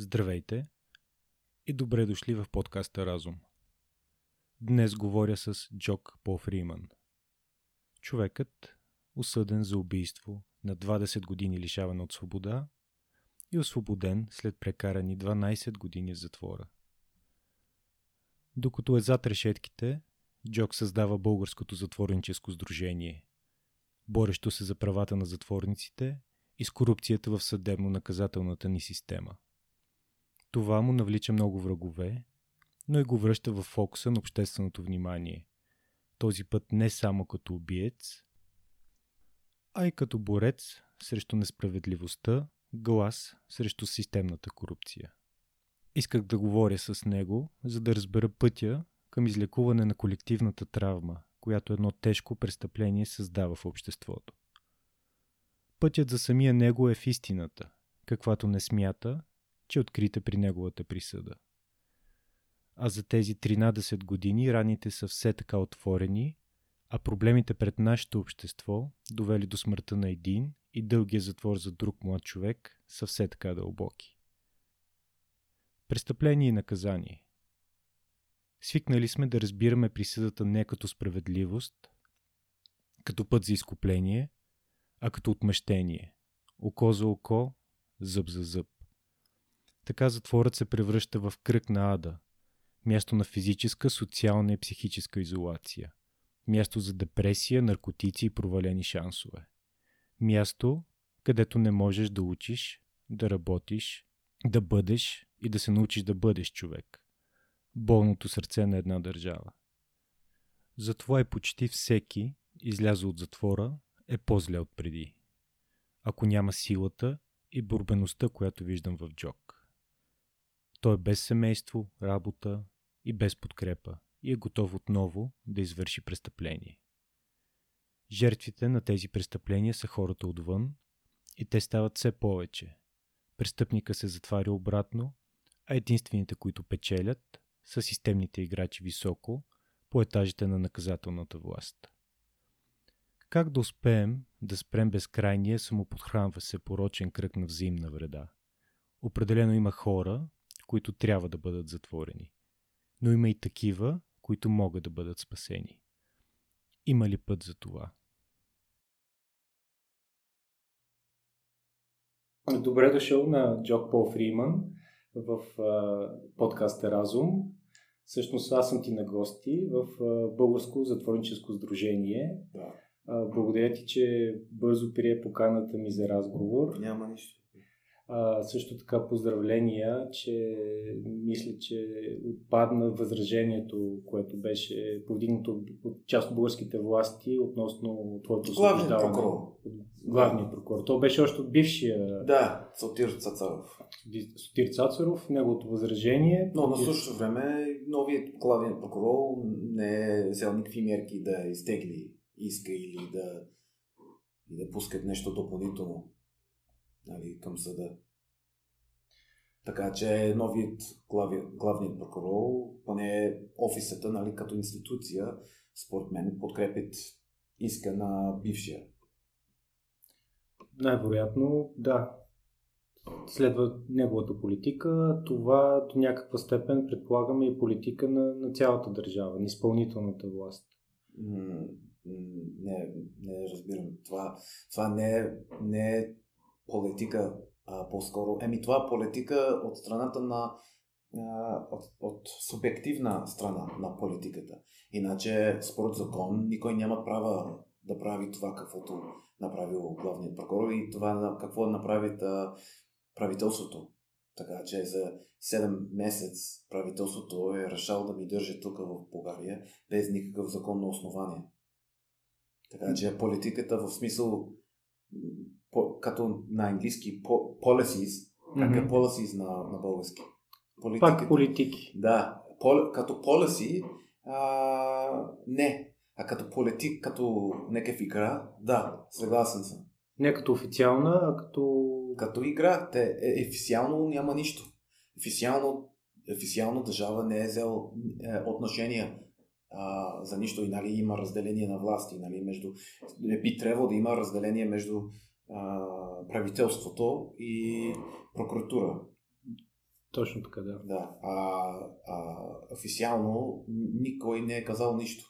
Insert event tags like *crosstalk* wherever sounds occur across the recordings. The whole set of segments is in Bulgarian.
Здравейте и добре дошли в подкаста Разум. Днес говоря с Джок Пол Фриман. Човекът, осъден за убийство на 20 години лишаване от свобода и освободен след прекарани 12 години в затвора. Докато е зад решетките, Джок създава Българското затворническо сдружение, борещо се за правата на затворниците и с корупцията в съдебно-наказателната ни система – това му навлича много врагове, но и го връща в фокуса на общественото внимание. Този път не само като убиец, а и като борец срещу несправедливостта, глас срещу системната корупция. Исках да говоря с него, за да разбера пътя към излекуване на колективната травма, която едно тежко престъпление създава в обществото. Пътят за самия него е в истината, каквато не смята че е открита при неговата присъда. А за тези 13 години раните са все така отворени, а проблемите пред нашето общество, довели до смъртта на един и дългия затвор за друг млад човек, са все така дълбоки. Престъпление и наказание. Свикнали сме да разбираме присъдата не като справедливост, като път за изкупление, а като отмъщение. Око за око, зъб за зъб. Така затворът се превръща в кръг на ада, място на физическа, социална и психическа изолация, място за депресия, наркотици и провалени шансове. Място, където не можеш да учиш, да работиш, да бъдеш и да се научиш да бъдеш човек. Болното сърце на една държава. Затова и почти всеки, излязъл от затвора, е по-зле от преди. Ако няма силата и борбеността, която виждам в Джок. Той е без семейство, работа и без подкрепа и е готов отново да извърши престъпление. Жертвите на тези престъпления са хората отвън и те стават все повече. Престъпника се затваря обратно, а единствените, които печелят, са системните играчи високо по етажите на наказателната власт. Как да успеем да спрем безкрайния самоподхранва се порочен кръг на взаимна вреда? Определено има хора, които трябва да бъдат затворени. Но има и такива, които могат да бъдат спасени. Има ли път за това? Добре дошъл на Джок Пол Фриман в а, подкаста Разум. Всъщност аз съм ти на гости в а, Българско затворническо сдружение. Да. А, благодаря ти, че бързо прие поканата ми за разговор. Няма нищо. А, също така поздравления, че мисля, че отпадна възражението, което беше повдигнато от част от българските власти относно твоето освобождаване. Прокурор. Главният прокурор. То беше още от бившия... Да, Сотир Цацаров. Сотир Цацаров, неговото възражение. Но на същото време новият главен прокурор не е взел никакви мерки да изтегли иска или да, да пускат нещо допълнително нали, към съда. Така че новият глави, главният прокурор, поне офисата нали, като институция, според мен подкрепят иска на бившия. Най-вероятно, да. Следва неговата политика. Това до някаква степен предполагаме и политика на, на цялата държава, на изпълнителната власт. Не, не разбирам. Това, това не, е, не е политика а, по-скоро. Еми това е политика от страната на а, от, от субективна страна на политиката. Иначе, според закон, никой няма права да прави това, каквото направил главният прокурор и това какво направи правителството. Така че за 7 месец правителството е решало да ми държи тук в България без никакъв законно основание. Така че политиката в смисъл като на английски по, policies, как е policies на, на български? Политиката. Пак политики. Да, пол, като policy, а, не. А като политик, като някакъв игра, да, съгласен съм. Не като официална, а като... Като игра. Те, е, официално няма нищо. Официално, официално държава не е взел е, отношения а, за нищо и нали, има разделение на власти. Нали, между, би трябвало да има разделение между правителството и прокуратура. Точно така, да. Да. А, а официално никой не е казал нищо.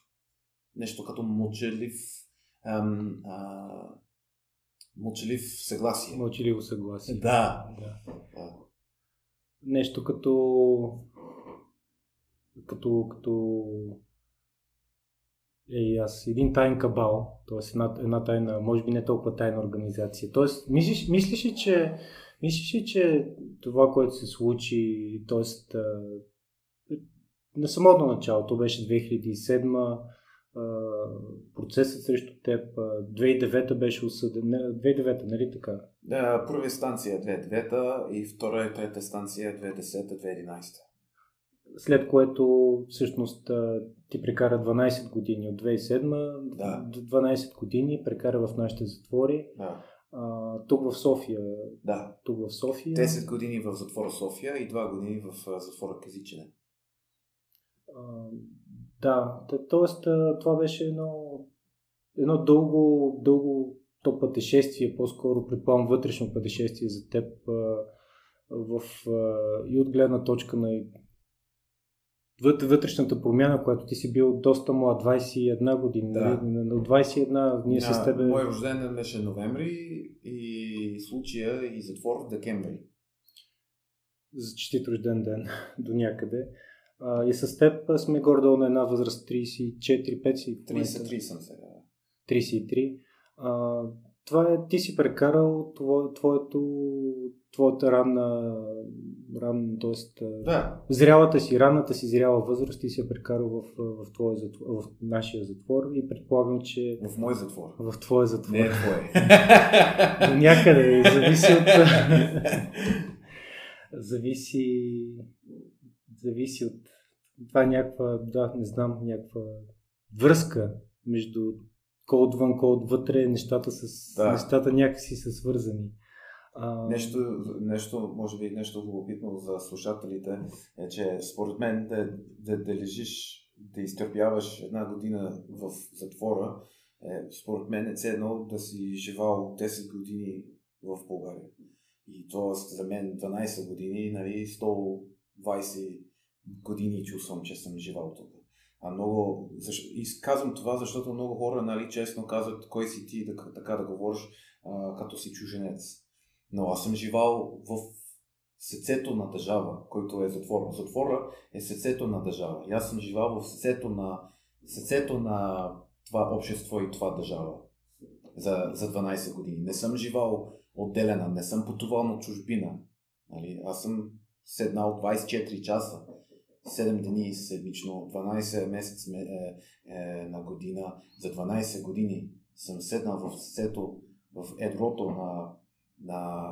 Нещо като мълчалив, ам, а, мълчалив съгласие. Мълчаливо съгласие. Да. да. да. Нещо като като, като е, аз един тайн кабал, т.е. Една, една тайна, може би не толкова тайна организация. Т.е. мислиш, мислиш ли, че мислиш ли, че това, което се случи, т.е. на самото начало, то беше 2007 процесът срещу теб, 2009 беше осъден, 2009, нали така? Да, първа станция 2009 и втора и трета станция 2010-2011 след което всъщност ти прекара 12 години от 2007 да. до 12 години, прекара в нашите затвори. Да. А, тук в София. Да. Тук в София. 10 години в затвора София и 2 години в затвора Казичене. да, т.е. това беше едно, едно дълго, дълго то пътешествие, по-скоро предполагам вътрешно пътешествие за теб в, и от гледна точка на вътрешната промяна, която ти си бил доста млад, 21 години. Да. Нали? От 21 ние yeah, с тебе... Мой рожден беше ноември и случая и затвор в декември. За честит рожден ден *laughs* до някъде. А, и с теб сме горе на една възраст 34-5 си. 33 съм сега. 33. А, това е, ти си прекарал твое, твоето, твоята ранна, ран, т.е. Да. зрялата си, ранната си зряла възраст ти си е прекарал в, в, твоя затвор, в нашия затвор и предполагам, че... В мой затвор. В твоя затвор. Не е твой. *laughs* До някъде. Зависи от... *laughs* зависи... Зависи от... Това е някаква, да, не знам, някаква връзка между кой отвън, кой отвътре, нещата, с, да. нещата някакси са свързани. А... Нещо, нещо, може би нещо любопитно за слушателите е, че според мен да, да, да лежиш, да изтърпяваш една година в затвора, е, според мен е ценно да си живал 10 години в България. И т.е. за мен 12 години, нали, 120 години чувствам, че съм живал тук. А много... И казвам това, защото много хора, нали, честно казват, кой си ти, да, така да говориш, а, като си чуженец. Но аз съм живал в сецето на държава, който е затвора. Затвора е сецето на държава. И аз съм живал в сецето на, сецето на това общество и това държава за, за 12 години. Не съм живал отделена, не съм пътувал на чужбина. Нали? Аз съм седнал 24 часа 7 дни седмично, 12 месец е, е, на година, за 12 години съм седнал в сето, в едрото на, на,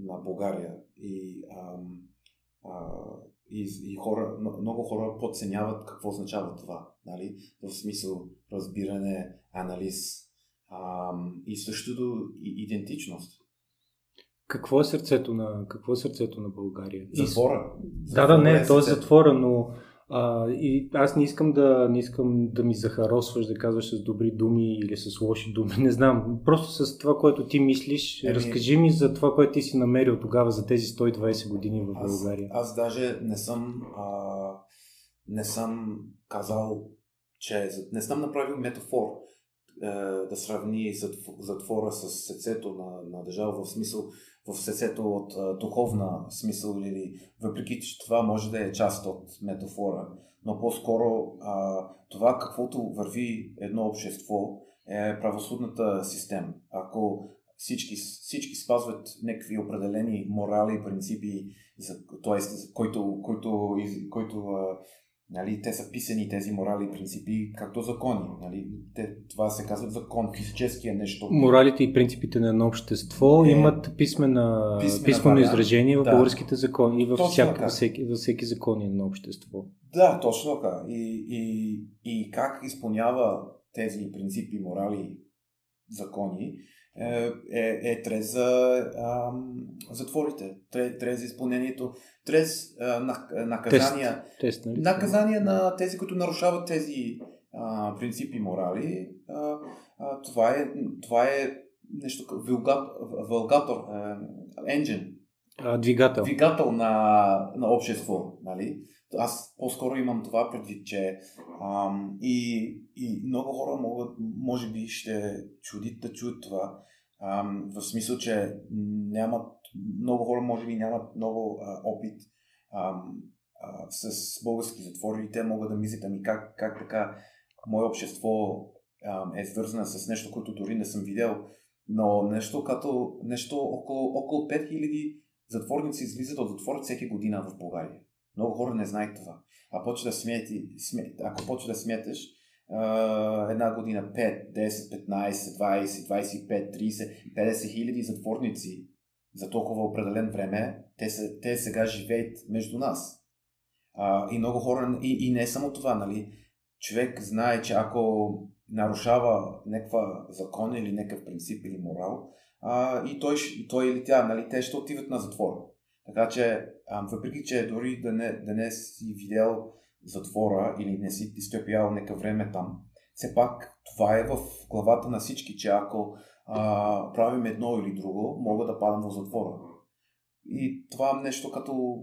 на България. И, ам, а, и, и хора, много хора подценяват какво означава това. Нали? В смисъл разбиране, анализ ам, и същото идентичност. Какво е сърцето на, какво е сърцето на България? Затвора. Да, да, не, е то е затвора, но а, и аз не искам да не искам да ми захаросваш, да казваш с добри думи или с лоши думи, *laughs* не знам. Просто с това, което ти мислиш, Еми... разкажи ми за това, което ти си намерил тогава за тези 120 години в България. Аз, аз даже не съм а, не съм казал, че не съм направил метафор е, да сравни затвора с сърцето на, на държава в смисъл в сърцето от духовна смисъл или въпреки, че това може да е част от метафора, но по-скоро а, това каквото върви едно общество е правосудната система. Ако всички, всички спазват някакви определени морали и принципи, т.е. който, който, който а, Нали, те са писани тези морали и принципи както закони. Нали? Те, това се казва закон, физически е нещо. Моралите и принципите на едно общество е, имат писмена, писмена писмено вариант. изражение в да. българските закони и във, всяк, във, всеки, във всеки закон на общество. Да, точно така. И, и, и как изпълнява тези принципи, морали, закони, е, е, е трез за а, затворите, трез за изпълнението, трез а, на, наказания, тест, тест, нали? наказания на тези, които нарушават тези а, принципи морали. А, а, това, е, това е нещо, вългатор, енджин. Двигател. Двигател на, на общество. Нали? Аз по-скоро имам това предвид, че ам, и, и много хора могат, може би ще чудят да чуят това. Ам, в смисъл, че нямат, много хора може би нямат много а, опит ам, а, с български затвори и те могат да мислят, ами как, как така мое общество ам, е свързано с нещо, което дори не съм видел. Но нещо като нещо около, около 5000 затворници излизат от затвор всеки година в България. Много хора не знаят това. А почва да смети, смет, ако почва да сметаш, една година 5, 10, 15, 20, 25, 30, 50 хиляди затворници за толкова определен време, те, са, те сега живеят между нас. А, и много хора, и, и не само това, нали? Човек знае, че ако нарушава някаква закон или някакъв принцип или морал, а, и, той, и той или тя, нали, те ще отиват на затвора. Така че, въпреки че дори да не, да не си видял затвора или не си изтърпял нека време там, все пак това е в главата на всички, че ако а, правим едно или друго, мога да падам в затвора. И това е нещо като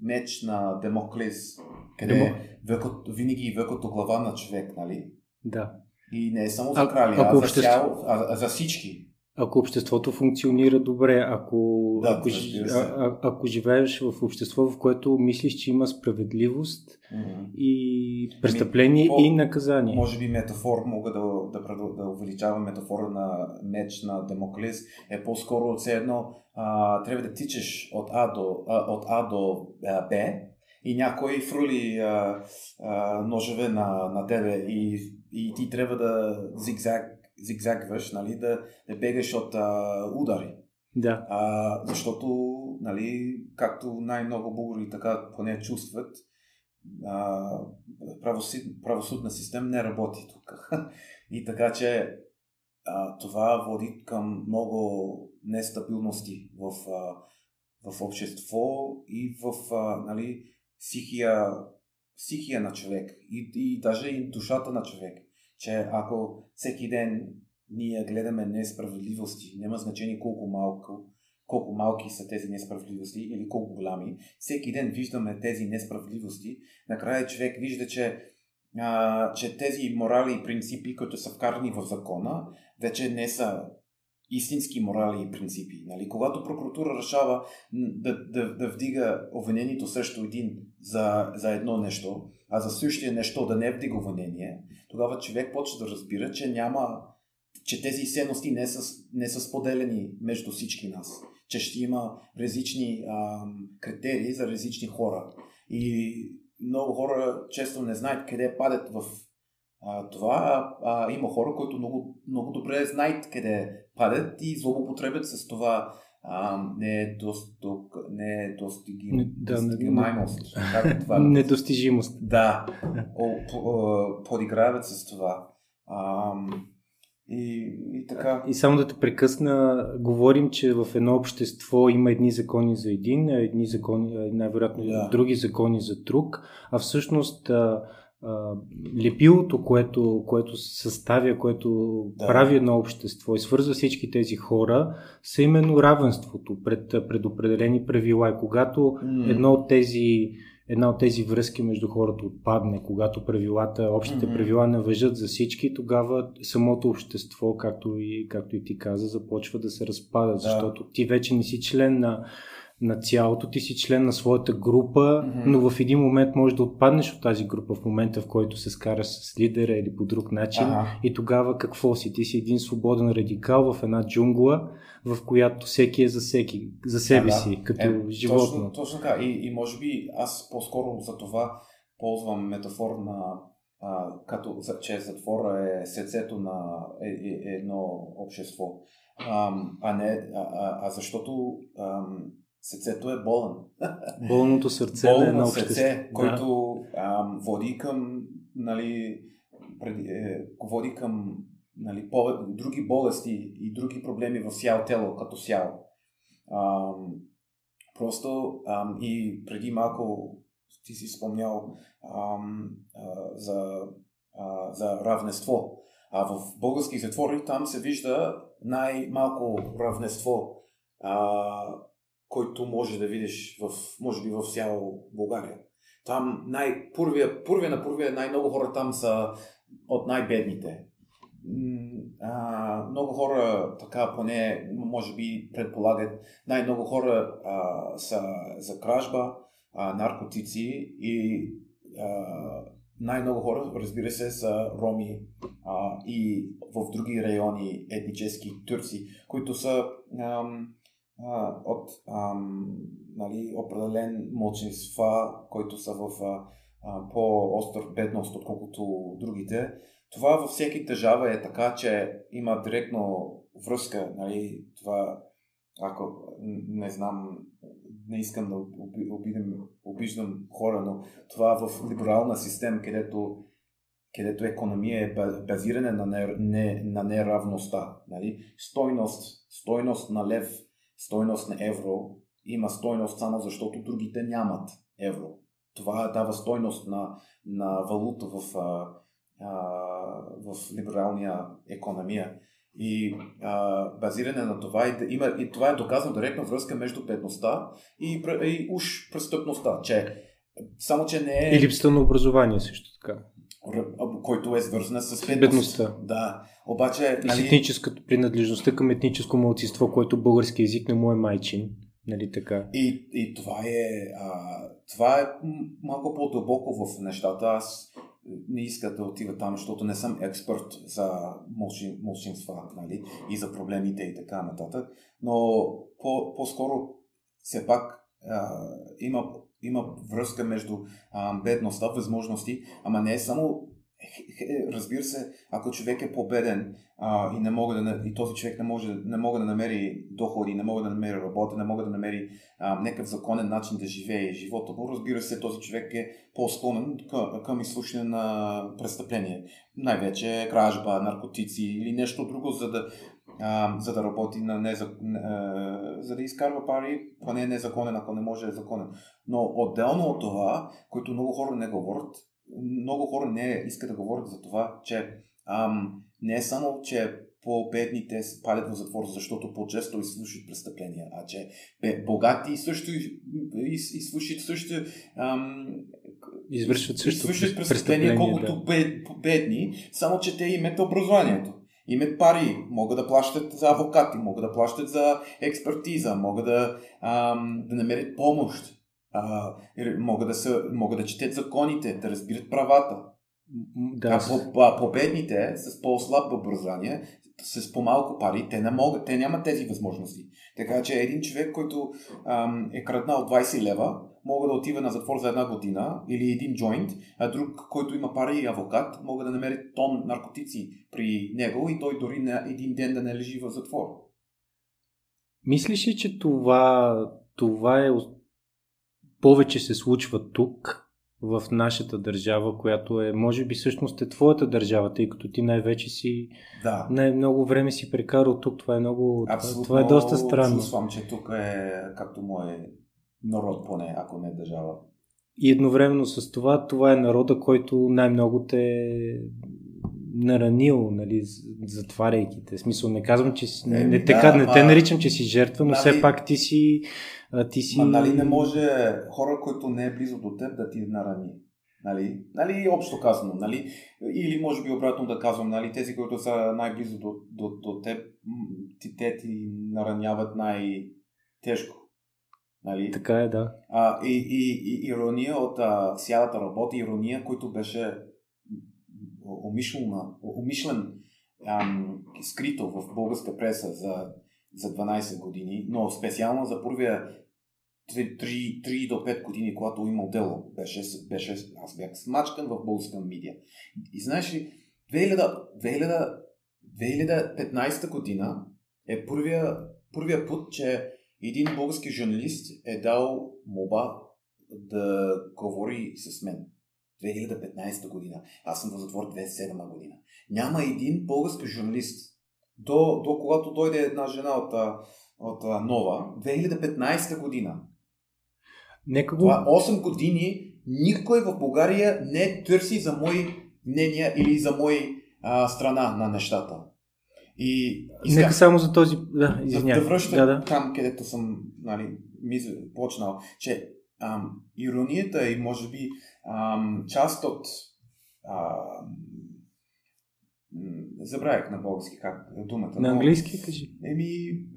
меч на Демоклес, къде Демо... векото, винаги векото глава на човек, нали? Да. И не е само за крали, а, а, общество... за, цял, а, а за всички ако обществото функционира добре, ако, да, ако, а, а, ако живееш в общество, в което мислиш, че има справедливост mm-hmm. и престъпление Ми, и наказание. Може би метафор, мога да, да, да увеличавам метафора на меч на Демоклес, е по-скоро от все едно а, трябва да тичаш от А до, а, от а до а, Б и някой фрули а, а, ножове на, на тебе и, и ти трябва да зигзаг зигзагваш, нали, да, да бегаш от а, удари. Да. А, защото, нали, както най-много българи така поне чувстват, а, правосуд, правосудна система не работи тук. *laughs* И така че а, това води към много нестабилности в, а, в общество и в а, нали, психия, психия на човек и, и даже и душата на човек че ако всеки ден ние гледаме несправедливости, няма значение колко малко, колко малки са тези несправедливости или колко голями, всеки ден виждаме тези несправедливости, накрая човек вижда, че, а, че тези морали и принципи, които са вкарани в закона, вече не са истински морали и принципи. Нали? Когато прокуратура решава да, да, да вдига обвинението срещу един за, за едно нещо, а за същия нещо да не вдига обвинение, тогава човек почва да разбира, че няма че тези ценности не са, не са споделени между всички нас. Че ще има различни а, критерии за различни хора. И много хора често не знаят къде падат в а, това. А, има хора, които много, много добре знаят къде падат и злоупотребят с това а, не е достук, не е достигим, да, достигимост. това? *laughs* Недостижимост. Да, о, подиграват с това. А, и, и така. И само да те прекъсна, говорим, че в едно общество има едни закони за един, едни закони, най-вероятно да. други закони за друг, а всъщност лепилото, което, което съставя, което да. прави едно общество и свързва всички тези хора, са именно равенството пред предопределени правила. И когато mm. едно от тези една от тези връзки между хората отпадне, когато правилата, общите mm-hmm. правила не въжат за всички, тогава самото общество, както и, както и ти каза, започва да се разпада, да. защото ти вече не си член на на цялото, ти си член на своята група, mm-hmm. но в един момент можеш да отпаднеш от тази група в момента, в който се скараш с лидера или по друг начин. Ага. И тогава какво си? Ти си един свободен радикал в една джунгла, в която всеки е за, всеки, за себе да, си, като е, животно. Точно, точно така. И, и може би аз по-скоро за това ползвам метафор на а, като, че затвора е сърцето на е, е, едно общество. А, а не, а, а, а защото Сърцето е болен. Болното сърце Болно е едно сърце, който ам, води към, нали, преди, е, води към нали, по, други болести и други проблеми в цяло тело, като цяло. Ам, просто ам, и преди малко ти си спомнял ам, а, за, а, за равенство. А в български затвори там се вижда най-малко равенство. А, който може да видиш в, може би в цяло България. Там най, първия, първия на първия най-много хора там са от най-бедните. А, много хора, така поне, може би предполагат, най-много хора а, са за кражба, а, наркотици и а, най-много хора, разбира се, са роми а, и в други райони етнически турци, които са ам, а, от ам, нали, определен мълчинства, които са в а, по-остър бедност, отколкото другите. Това във всеки държава е така, че има директно връзка. Нали, това, ако не знам, не искам да обидам, обиждам хора, но това в либерална система, където където економия е базирана на, не, на неравността. Нали? Стойност, стойност на лев, стойност на евро има стойност само защото другите нямат евро. Това дава стойност на, на валута в, а, а, в либералния економия. И а, базиране на това, и, има, и това е доказано директна връзка между бедността и, и уж престъпността, че само, че не е... И липсата на образование също така. Който е свързана с бедност. бедността. Да. Обаче... Нали... етническата принадлежността към етническо младсинство, което български язик не му е майчин. Нали така? И, и това е... А, това е малко по-дълбоко в нещата. Аз не иска да отива там, защото не съм експерт за мълчинства нали, и за проблемите и така нататък. Но по, по-скоро все пак а, има, има връзка между бедността, възможности, ама не е само разбира се, ако човек е победен а, и, не мога да, и този човек не може не мога да намери доходи, не мога да намери работа, не мога да намери а, някакъв законен начин да живее живота му, разбира се, този човек е по-склонен към, към изслушане на престъпление. Най-вече кражба, наркотици или нещо друго, за да, а, за да работи на незак... а, за да изкарва пари, поне е незаконен, ако не може е законен. Но отделно от това, което много хора не говорят, много хора не искат да говорят за това, че ам, не е само, че по-бедните падат в затвор, защото по-често изслушат престъпления, а че богати също изслушат също ам, извършват също извършват престъпления, колкото да. бед, бедни, само че те имат образованието. Имат пари, могат да плащат за авокати, могат да плащат за експертиза, могат да, ам, да намерят помощ а, могат, да са, могат да четат законите, да разбират правата. Да. А по, по, победните с по-слабо образование, с по-малко пари, те не могат, те нямат тези възможности. Така че един човек, който ам, е краднал 20 лева, мога да отива на затвор за една година или един джойнт, а друг, който има пари и авокат, мога да намери тон наркотици при него и той дори на един ден да не лежи в затвор. Мислиш ли, че това, това е повече се случва тук, в нашата държава, която е, може би всъщност е твоята държава, тъй като ти най-вече си да. най-много време си прекарал тук. Това е много. Абсолютно това е доста странно. Чувствам, че тук е както мое народ, поне, ако не е държава. И едновременно с това, това е народа, който най-много те наранил, нали, затваряйки те. Смисъл, не казвам, че си, не, не, да, така, не те наричам, че си жертва, но нали, все пак ти си а, ти си... Ма, нали не може хора, които не е близо до теб, да ти нарани. Нали? нали, общо казано, нали? Или може би обратно да казвам, нали, тези, които са най-близо до, до, до теб, ти, те ти нараняват най-тежко. Нали? Така е, да. А, и, и, и ирония от а, цялата работа, ирония, който беше умишлена, умишлен ам, скрито в българска преса за, за 12 години, но специално за първия 3, 3 до 5 години, когато имал дело, беше, беше, аз бях смачкан в българска медия. И знаеш ли, 2000, 2015 година е първия, първия път, че един български журналист е дал моба да говори с мен. 2015 година. Аз съм в затвор 2007 година. Няма един български журналист. До, до когато дойде една жена от, от Нова, 2015 година. Нека го... Това 8 години никой в България не търси за мои мнения или за мои а, страна на нещата. И, и Нека само за този... Да, извинявай. Да, да връщам да, да. там, където съм нали, мисля, почнал, че ам, иронията и може би ам, част от ам, забравях на български как думата. На английски кажи. Еми,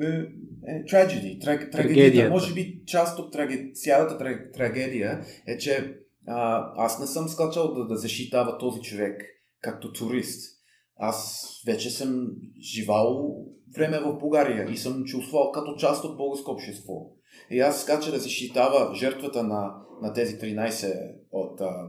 е, е, tragedy, траг, трагедията. Може би част от траге, цялата трагедия е, че а, аз не съм скачал да, да защитава този човек както турист. Аз вече съм живал време в България и съм чувствал като част от българско общество. И аз скача да защитава жертвата на, на тези 13 от, а,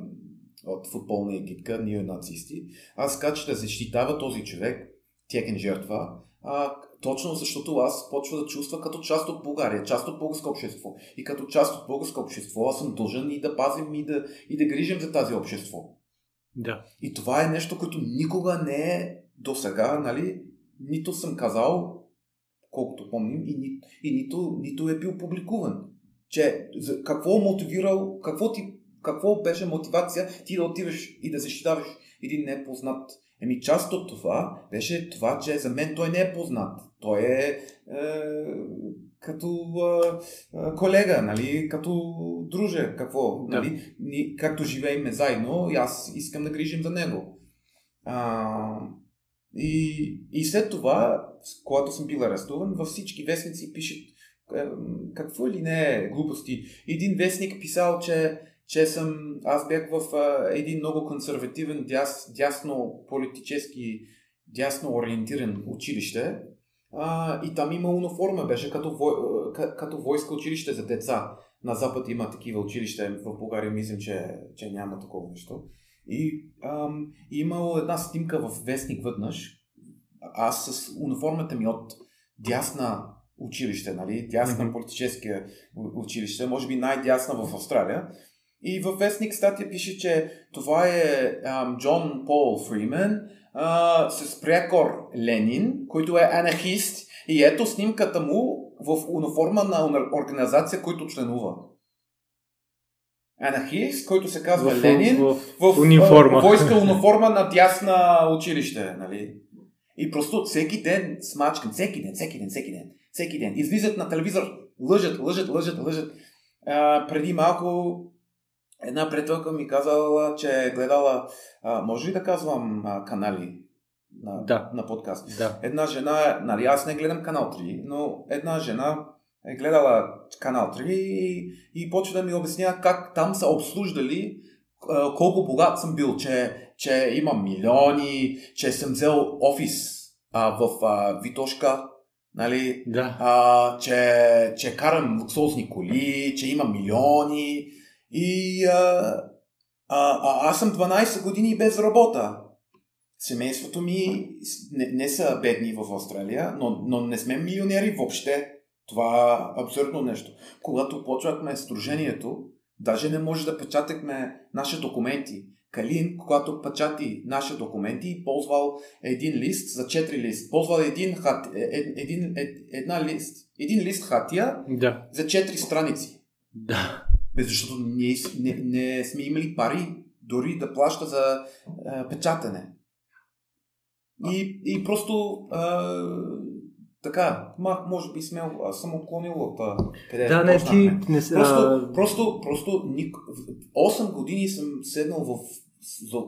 от футболна екипка, нацисти. Аз скача да защитава този човек, текен жертва, а, точно защото аз почва да чувства като част от България, част от българско общество. И като част от българско общество аз съм дължен и да пазим и да, и да грижим за тази общество. Да. И това е нещо, което никога не е до сега, нали, нито съм казал, колкото помним, и, ни, и нито, нито е бил публикуван. Че за, какво мотивирал, какво, ти, какво беше мотивация ти да отиваш и да защитаваш един непознат Еми, част от това беше това, че за мен той не е познат. Той е, е като е, колега, нали? като друже, какво, да. нали? Ни, както живееме заедно, и аз искам да грижим за него. А, и, и след това, когато съм бил арестуван, във всички вестници пишат е, какво ли не е глупости. Един вестник писал, че че съм, аз бях в а, един много консервативен, дяс, дясно политически, дясно ориентиран училище. А, и там има униформа, беше като, вой, като войска училище за деца. На Запад има такива училища, в България мислим, че, че няма такова нещо. И ам, имало една снимка в Вестник веднъж. Аз с униформата ми от дясна училище, нали? Дясна mm-hmm. политическа училище, може би най-дясна в Австралия. И във вестник статия пише, че това е ам, Джон Пол Фримен а, с прякор Ленин, който е анархист. И ето снимката му в униформа на организация, който членува. Анархист, който се казва в, Ленин, в, в, в униформа. войска униформа на тясна училище. Нали? И просто всеки ден смачкан, всеки ден, всеки ден, всеки ден, всеки ден. Излизат на телевизор, лъжат, лъжат, лъжат, лъжат. А, преди малко една приятелка ми казала, че е гледала, а, може ли да казвам а, канали на, да. на подкаст? Да. Една жена, нали аз не гледам канал 3, но една жена е гледала канал 3 и, и почва да ми обясня как там са обслуждали а, колко богат съм бил, че, че имам милиони, че съм взел офис а, в а, Витошка, нали? Да. А, че, че карам луксозни коли, че имам милиони, и а, а, а, аз съм 12 години без работа. Семейството ми не, не са бедни в Австралия, но, но не сме милионери въобще. Това е абсурдно нещо. Когато почвахме сдружението, даже не може да печатахме наши документи. Калин, когато печати наши документи, ползвал един лист за 4 лист. Ползвал един, хат, е, е, един, една лист, един лист хатия да. за 4 страници. Да. Защото ние не, не сме имали пари дори да плаща за а, печатане. И, и просто а, така, мах, може би смел, аз съм отклонил от къде Да, не, ти не. Просто, просто, просто ник... 8 години съм седнал в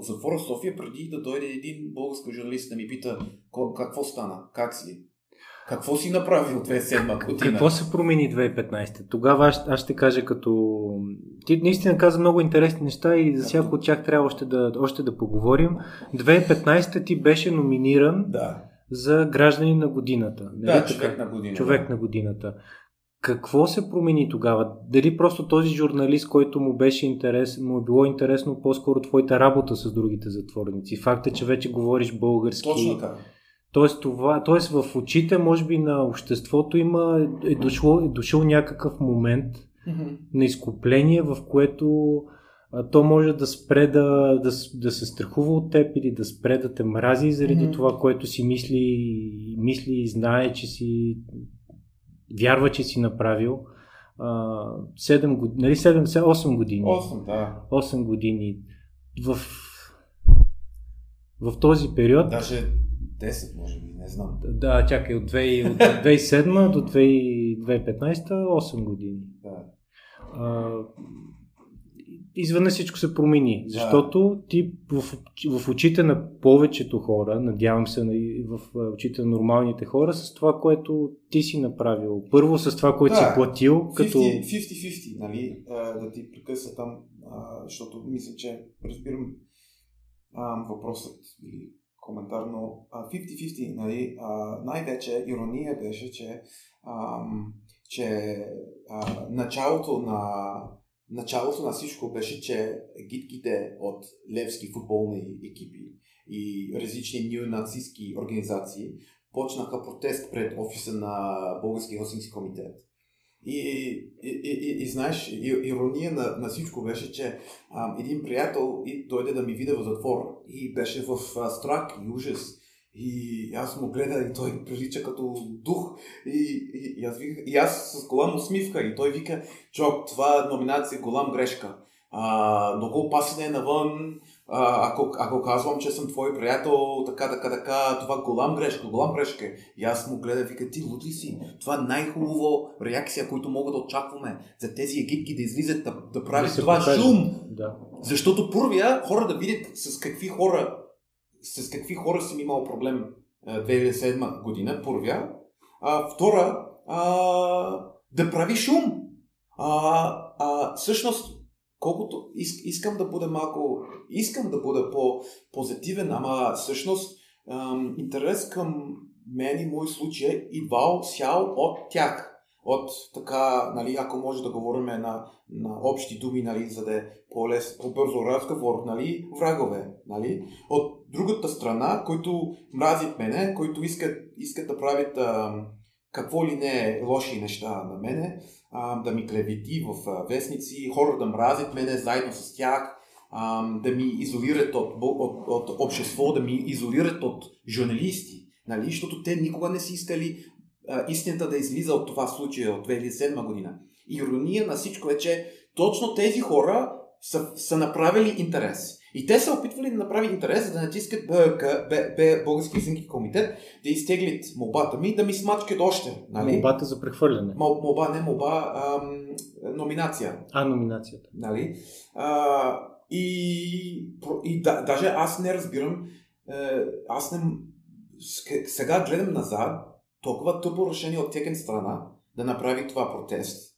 затвора София преди да дойде един български журналист да ми пита какво стана, как си. Какво си направил 2007 година? Какво се промени 2015? Тогава аз, аз ще кажа като... Ти наистина каза много интересни неща и за всяко от тях трябва още да, още да поговорим. 2015 ти беше номиниран да. за граждани на годината. Нали да, човек на годината. Човек на годината. Какво се промени тогава? Дали просто този журналист, който му беше интерес, му е било интересно по-скоро твоята работа с другите затворници? Факта, че вече говориш български. Точно така Тоест, това, тоест в очите, може би, на обществото има, е, дошло, е дошъл някакъв момент mm-hmm. на изкупление, в което а, то може да спре да, да, да се страхува от теб или да спре да те мрази заради mm-hmm. това, което си мисли, мисли и знае, че си вярва, че си направил. А, 7 години, нали 7, 8 години. 8, да. 8 години. В, в този период. Даже 10, може би, не знам. Да, чакай, от 2007 до 2015, 8 години. Да. А, изведнъж всичко се промени, защото да. ти в, в очите на повечето хора, надявам се в очите на нормалните хора, с това, което ти си направил. Първо с това, което да. си платил. 50, като... 50-50, нали? да ти прекъсна там, защото мисля, че разбирам въпросът или коментар, но 50-50, нали? най-вече ирония беше, че, че началото на началото на всичко беше, че гидките от левски футболни екипи и различни неонацистски организации почнаха протест пред офиса на Българския Хелсински комитет. И, и, и, и, знаеш, ирония на, на всичко беше, че а, един приятел и дойде да ми видя в затвор и беше в а, страх и ужас и аз му гледа и той прилича като дух. И, и, и, аз, вика, и аз с голям усмивка. И той вика, Джок, това номинация е голям грешка. А, много опасен е навън. А, ако, ако казвам, че съм твой приятел, така, така, така, това голям грешка, голям грешка. И аз му гледа, вика, ти луд ли си? Това е най-хубава реакция, която мога да очакваме за тези египки да излизат да, да правят да това шум. Да. Защото първия хора да видят с какви хора с какви хора съм имал проблем 2007 година, първия. А, втора, а, да прави шум. А, а, всъщност, колкото иск, искам да бъда малко, искам да бъда по-позитивен, ама всъщност ам, интерес към мен и мой случай идвал сял от тях. От така, нали, ако може да говорим на, на общи думи, нали, за да е по-лес, по-бързо разговор, нали, врагове, нали, от другата страна, които мразят мене, които искат, искат да правят а, какво ли не лоши неща на мене, а, да ми клевети в а, вестници, хора да мразят мене заедно с тях, а, да ми изолират от, от, от, общество, да ми изолират от журналисти, нали, защото те никога не си искали а, истината да излиза от това случая от 2007 година. Ирония на всичко е, че точно тези хора са, са направили интерес. И те са опитвали да направят интерес, за да натискат БК, Български езинки комитет, да изтеглят мобата ми, да ми смачкат още. Нали? Мобата за прехвърляне. Моб, моба, не моба, ам, номинация. А, номинацията. Нали? А, и и да, даже аз не разбирам, е, аз не, сега гледам назад толкова тъпо решение от текен страна да направи това протест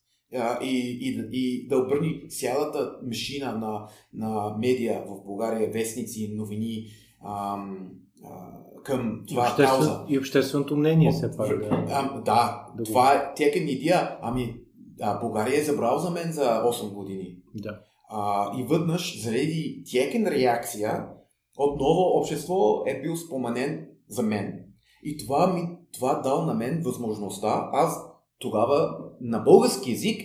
и, и, и да обърни цялата машина на, на медиа в България, вестници, новини ам, а, към това и кауза. И общественото мнение все пак. Да, а, да, да това е текен идея. Ами, а, България е забрал за мен за 8 години. Да. А, и веднъж, заради текен реакция, отново общество е бил споменен за мен. И това ми това дал на мен възможността аз тогава на български язик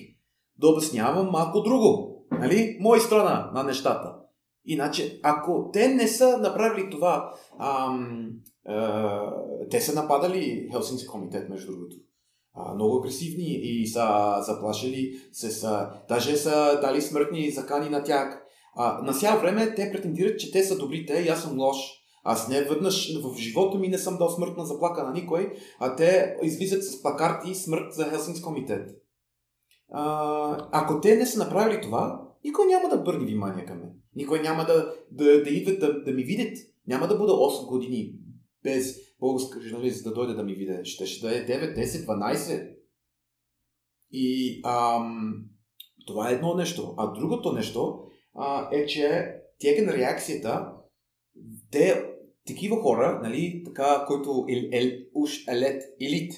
да обяснявам малко друго. Нали? Моя страна на нещата. Иначе, ако те не са направили това, ам, а, те са нападали Хелсински комитет, между другото. А, много агресивни и са заплашили, се са, даже са дали смъртни закани на тях. А, на сега време те претендират, че те са добрите и аз съм лош. Аз не веднъж в живота ми не съм дал смъртна заплака на никой, а те излизат с плакарти смърт за Хелсински комитет. А, ако те не са направили това, никой няма да бърне внимание към мен. Никой няма да, да, да идват да, да ми видят. Няма да бъда 8 години без българска журналист да дойде да ми види. Ще, ще да е 9, 10, 12. И ам, това е едно нещо. А другото нещо а, е, че тяга реакцията те такива хора, нали, така, които е, е, уж елит, елит,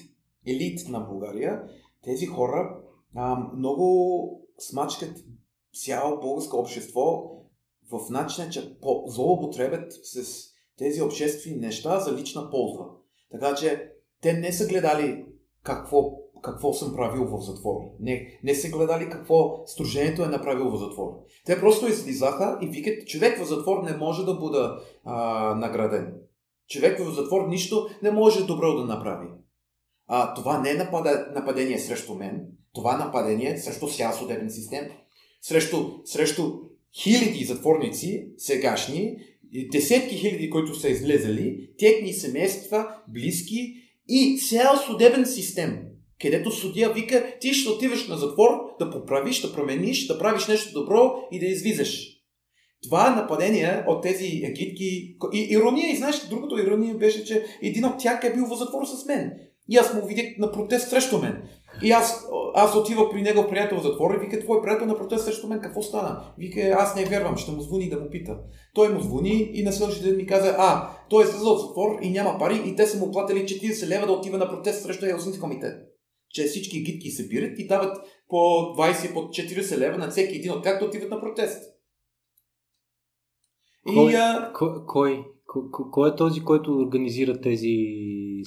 елит на България, тези хора а, много смачкат цяло българско общество в начина, че по- злоупотребят с тези обществени неща за лична полза. Така че те не са гледали какво какво съм правил в затвора. Не, не са гледали какво стружението е направил в затвора. Те просто излизаха и викат, човек в затвор не може да бъде награден. Човек в затвор нищо не може добро да направи. А, това не е напада, нападение срещу мен, това е нападение срещу цял съдебен систем, срещу, срещу хиляди затворници, сегашни, десетки хиляди, които са излезали, техни семейства, близки и цял судебен систем, където судия вика, ти ще отиваш на затвор да поправиш, да промениш, да правиш нещо добро и да излизаш. Това нападение от тези егитки. И ирония, и знаеш, другото ирония беше, че един от тях е бил в затвор с мен. И аз му видях на протест срещу мен. И аз, аз отивах при него приятел в затвора и вика, твой приятел на протест срещу мен, какво стана? Вика, аз не вярвам, ще му звони да му пита. Той му звони и на следващия ден ми каза, а, той е слезал от затвор и няма пари и те са му платили 40 лева да отива на протест срещу Елсински комитет. Че всички гидки събират и дават по 20, по 40 лева на всеки един от как да отиват на протест. Кой, и, а... кой, кой, кой, кой е този, който организира тези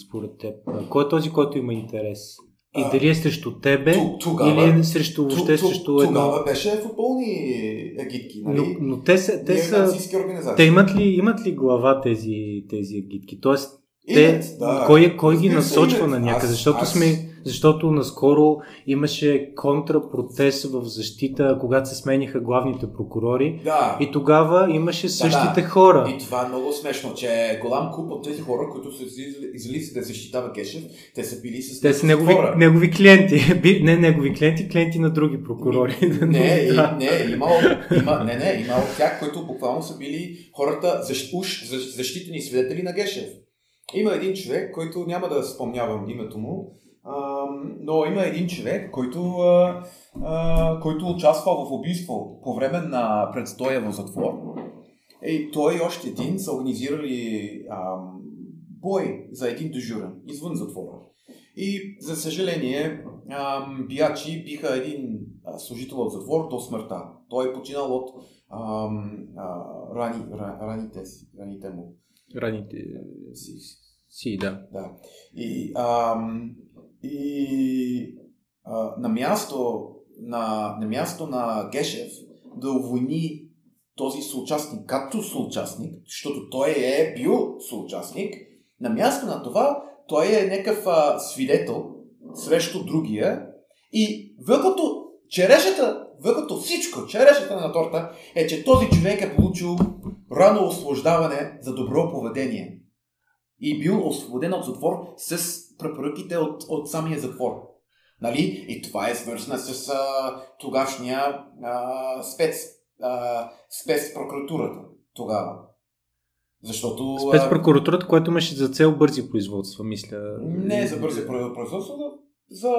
според теб? Кой е този, който има интерес? И дали е срещу тебе тогава, или е срещу въобще срещу едно? Тогава беше футболни агитки, нали? Но, но те са... Те, са, те имат ли, имат ли глава тези, тези агитки? Тоест, те, да, кой, кой ги насочва на някъде? Защото аз... сме защото наскоро имаше контрапротест в защита, когато се смениха главните прокурори. Да. И тогава имаше същите да, да. хора. И това е много смешно, че голям куп от тези хора, които са излизали да защитава Гешев, те са били с Те са негови, хора. негови клиенти. *laughs* не негови клиенти, клиенти на други прокурори. *laughs* Не, да. не, имало, има, не, не, има от тях, които буквално са били хората, защ, уж защитени свидетели на Гешев. Има един човек, който няма да спомнявам името му, но има един човек, който, а, а, който участва в убийство по време на предстоя в затвор. И той и още един са организирали а, бой за един дежурен извън затвора. И за съжаление, а, биячи биха един служител от затвор до смъртта. Той е починал от а, а, рани, раните, раните му. Раните си, си да. да. И а, и а, на, място, на, на място на Гешев да увойни този съучастник като съучастник, защото той е бил съучастник, на място на това той е някакъв свидетел срещу другия. И въкато черешата, въкато всичко, черешата на торта е, че този човек е получил рано освобождаване за добро поведение. И бил освободен от затвор с препоръките от, от самия затвор. Нали? И това е свързано с а, тогашния а, спец, а, спецпрокуратурата тогава. Защото... Спецпрокуратурата, която имаше за цел бързи производства, мисля. Не за бързи производства, за...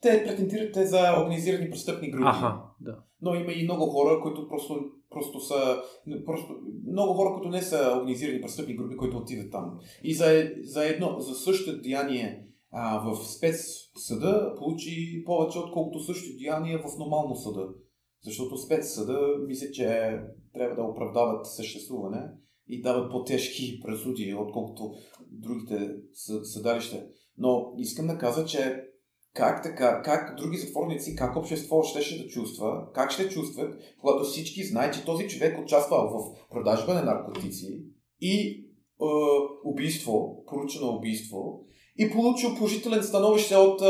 Те претендират за организирани престъпни групи. Аха, да. Но има и много хора, които просто просто са просто, много хора, които не са организирани престъпни групи, които отидат там. И за, за едно, за същото деяние а, в спецсъда получи повече, отколкото същото деяние в нормално съда. Защото спецсъда мисля, че трябва да оправдават съществуване и дават по-тежки *laughs* пресуди, отколкото другите съдалища. Но искам да кажа, че как така, как други затворници, как общество ще, ще да чувства, как ще чувстват, когато всички знаят, че този човек участвал в продажба на наркотици и е, убийство, поручено убийство, и получил положителен становище от е,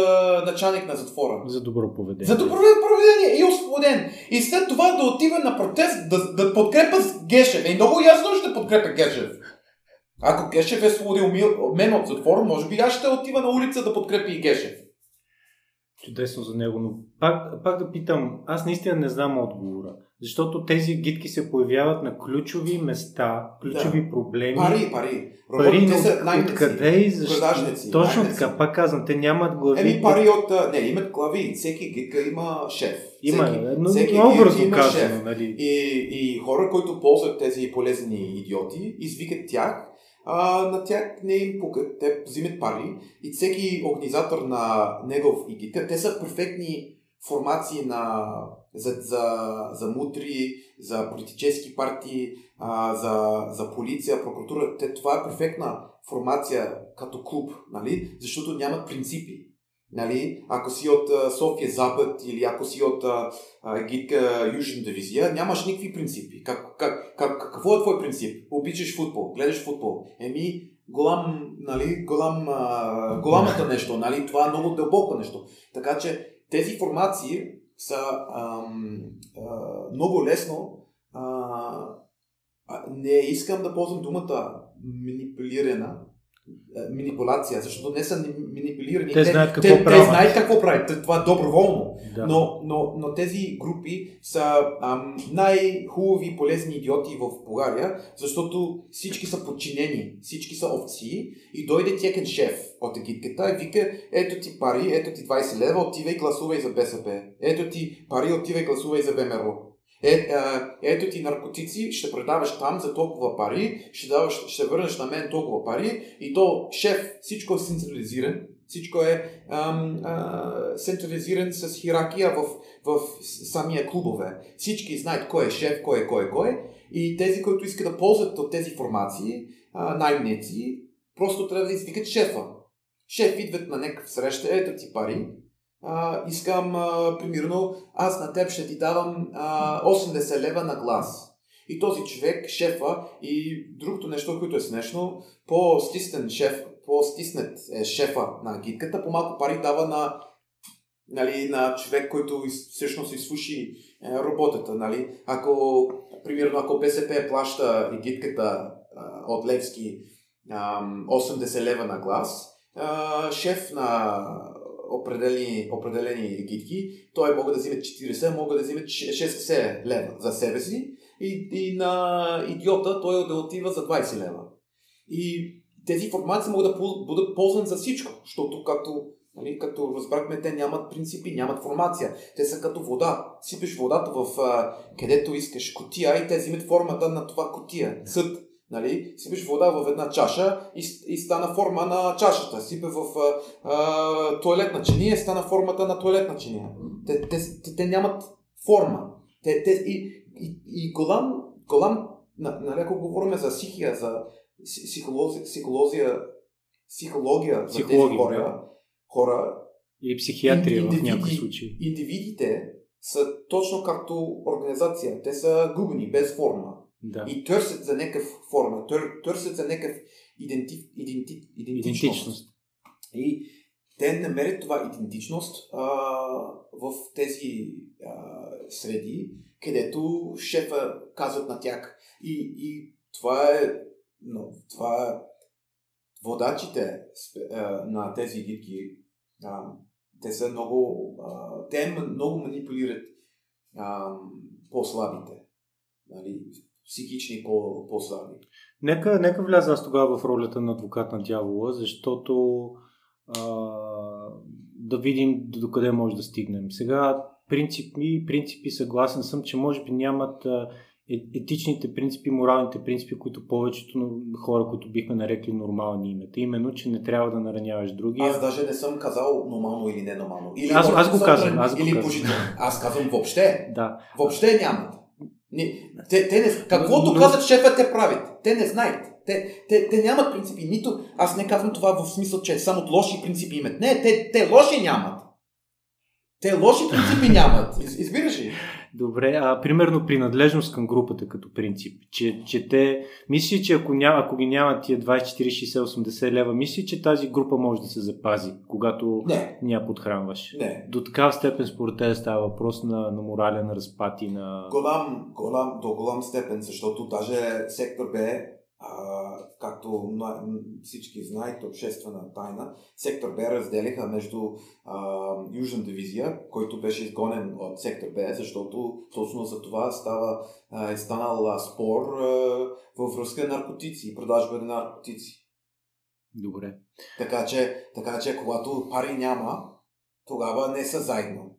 началник на затвора. За добро поведение. За добро поведение и освободен. И след това да отива на протест, да, да подкрепа Гешев. И много ясно ще подкрепя Гешев. Ако Гешев е освободил мен от затвора, може би аз ще отива на улица да подкрепи и Гешев чудесно за него, но пак, пак да питам, аз наистина не знам отговора. Защото тези гидки се появяват на ключови места, ключови да. проблеми. Пари, пари. Пари, но откъде и защо? Точно така, пак казвам, те нямат глави. Еми пари от... Не, имат глави. Всеки гидка има шеф. Има, всеки, но всеки има казано, шеф. Нали? И, и хора, които ползват тези полезни идиоти, извикат тях а, на тях не им пукат. Те взимат пари и всеки организатор на негов ИГИ, те, те са перфектни формации на, за, за, за мутри, за политически партии, а, за, за полиция, прокуратура. Те, това е перфектна формация като клуб, нали? защото нямат принципи. Нали? Ако си от София Запад или ако си от Гитка Южна дивизия, нямаш никакви принципи. Как, как, как, какво е твой принцип? Обичаш футбол, гледаш футбол. Еми, голям, нали, голям, а, нещо, нали? това е много дълбоко нещо. Така че тези формации са ам, а, много лесно а, не искам да ползвам думата манипулирана, манипулация, защото не са манипулирани. Те знаят какво те, правят. Те знаят какво правят. Това е доброволно. Да. Но, но, но тези групи са ам, най-хубави полезни идиоти в България, защото всички са подчинени, всички са овци и дойде текен шеф от агитката и вика, ето ти пари, ето ти 20 лева, отивай гласувай за БСП. Ето ти пари, отивай гласувай за ВМРО. Е, а, ето ти наркотици, ще предаваш там за толкова пари, ще, даваш, ще върнеш на мен толкова пари и то шеф, всичко е централизиран, всичко е ам, а, централизиран с хирархия в, в самия клубове. Всички знаят кой е шеф, кой е кой е кой и тези, които искат да ползват от тези формации, а, най-мнеци, просто трябва да извикат шефа. Шеф идват на някакъв среща, ето ти пари, а, искам, а, примерно, аз на теб ще ти давам а, 80 лева на глас. И този човек, шефа, и другото нещо, което е смешно, по-стиснен шеф, по-стиснат е шефа на гидката, по-малко пари дава на, нали, на човек, който всъщност изслуши е, работата. Нали. Ако, примерно, ако БСП плаща гидката от Левски а, 80 лева на глас, шеф на определени, определени гидки, той мога да вземе 40, мога да вземе 60 лева за себе си и, и на идиота той да отива за 20 лева. И тези информации могат да бъдат ползвани за всичко, защото както, нали, както разбрахме, те нямат принципи, нямат формация. Те са като вода. Сипеш водата в а, където искаш котия и те взимат формата на това котия. Съд. Нали? Сипеш вода в една чаша и, и стана форма на чашата. Сипе в а, а, туалетна чиния стана формата на туалетна чиния. Те, те, те, те нямат форма. Те, те, и, и, и голям, голям нали, ако говорим за психия, за психология, психология, психология за тези хора, хора и психиатрия в някои случаи. Индивидите са точно както организация. Те са губени, без форма. Да. И търсят за някакъв форма, тър, търсят за някакъв иденти, иденти, идентичност. идентичност. И те намерят това идентичност а, в тези а, среди, където шефа казват на тях. И, и това е но това е водачите а, на тези гидки, а, те са много, а, те много манипулират а, по-слабите. Нали? Психични по- по-слаби. Нека, нека вляза аз тогава в ролята на адвокат на дявола, защото а, да видим до къде може да стигнем. Сега принципи, принципи съгласен съм, че може би нямат а, етичните принципи, моралните принципи, които повечето хора, които бихме нарекли нормални имета. Именно, че не трябва да нараняваш други. Аз даже не съм казал нормално или ненормално. Или аз, аз го казвам. Аз или положително. Аз казвам въобще. Да. Въобще нямат. Не, те, те не, каквото но, казват шефа, те правят. Те не знаят. Те, те, те нямат принципи. Нито аз не казвам това в смисъл, че само лоши принципи имат. Не, те, те лоши нямат. Те лоши принципи *laughs* нямат. Из, избираш ли? Добре, а примерно принадлежност към групата като принцип. Че, че те, мисли, че ако, няма, ако ги нямат тия 20, 40, 60, 80 лева, мисли, че тази група може да се запази, когато не. ня подхранваш. Не. До такава степен според те става въпрос на, на морален разпад и на... Голям, голям, до голям степен, защото даже сектор Б а, както всички знаят, обществена тайна, сектор Б разделиха между а, Южна дивизия, който беше изгонен от сектор Б, защото точно за това става, а, е станал а, спор а, във връзка наркотици и продажба на наркотици. Добре. Така че, така че когато пари няма, тогава не са заедно.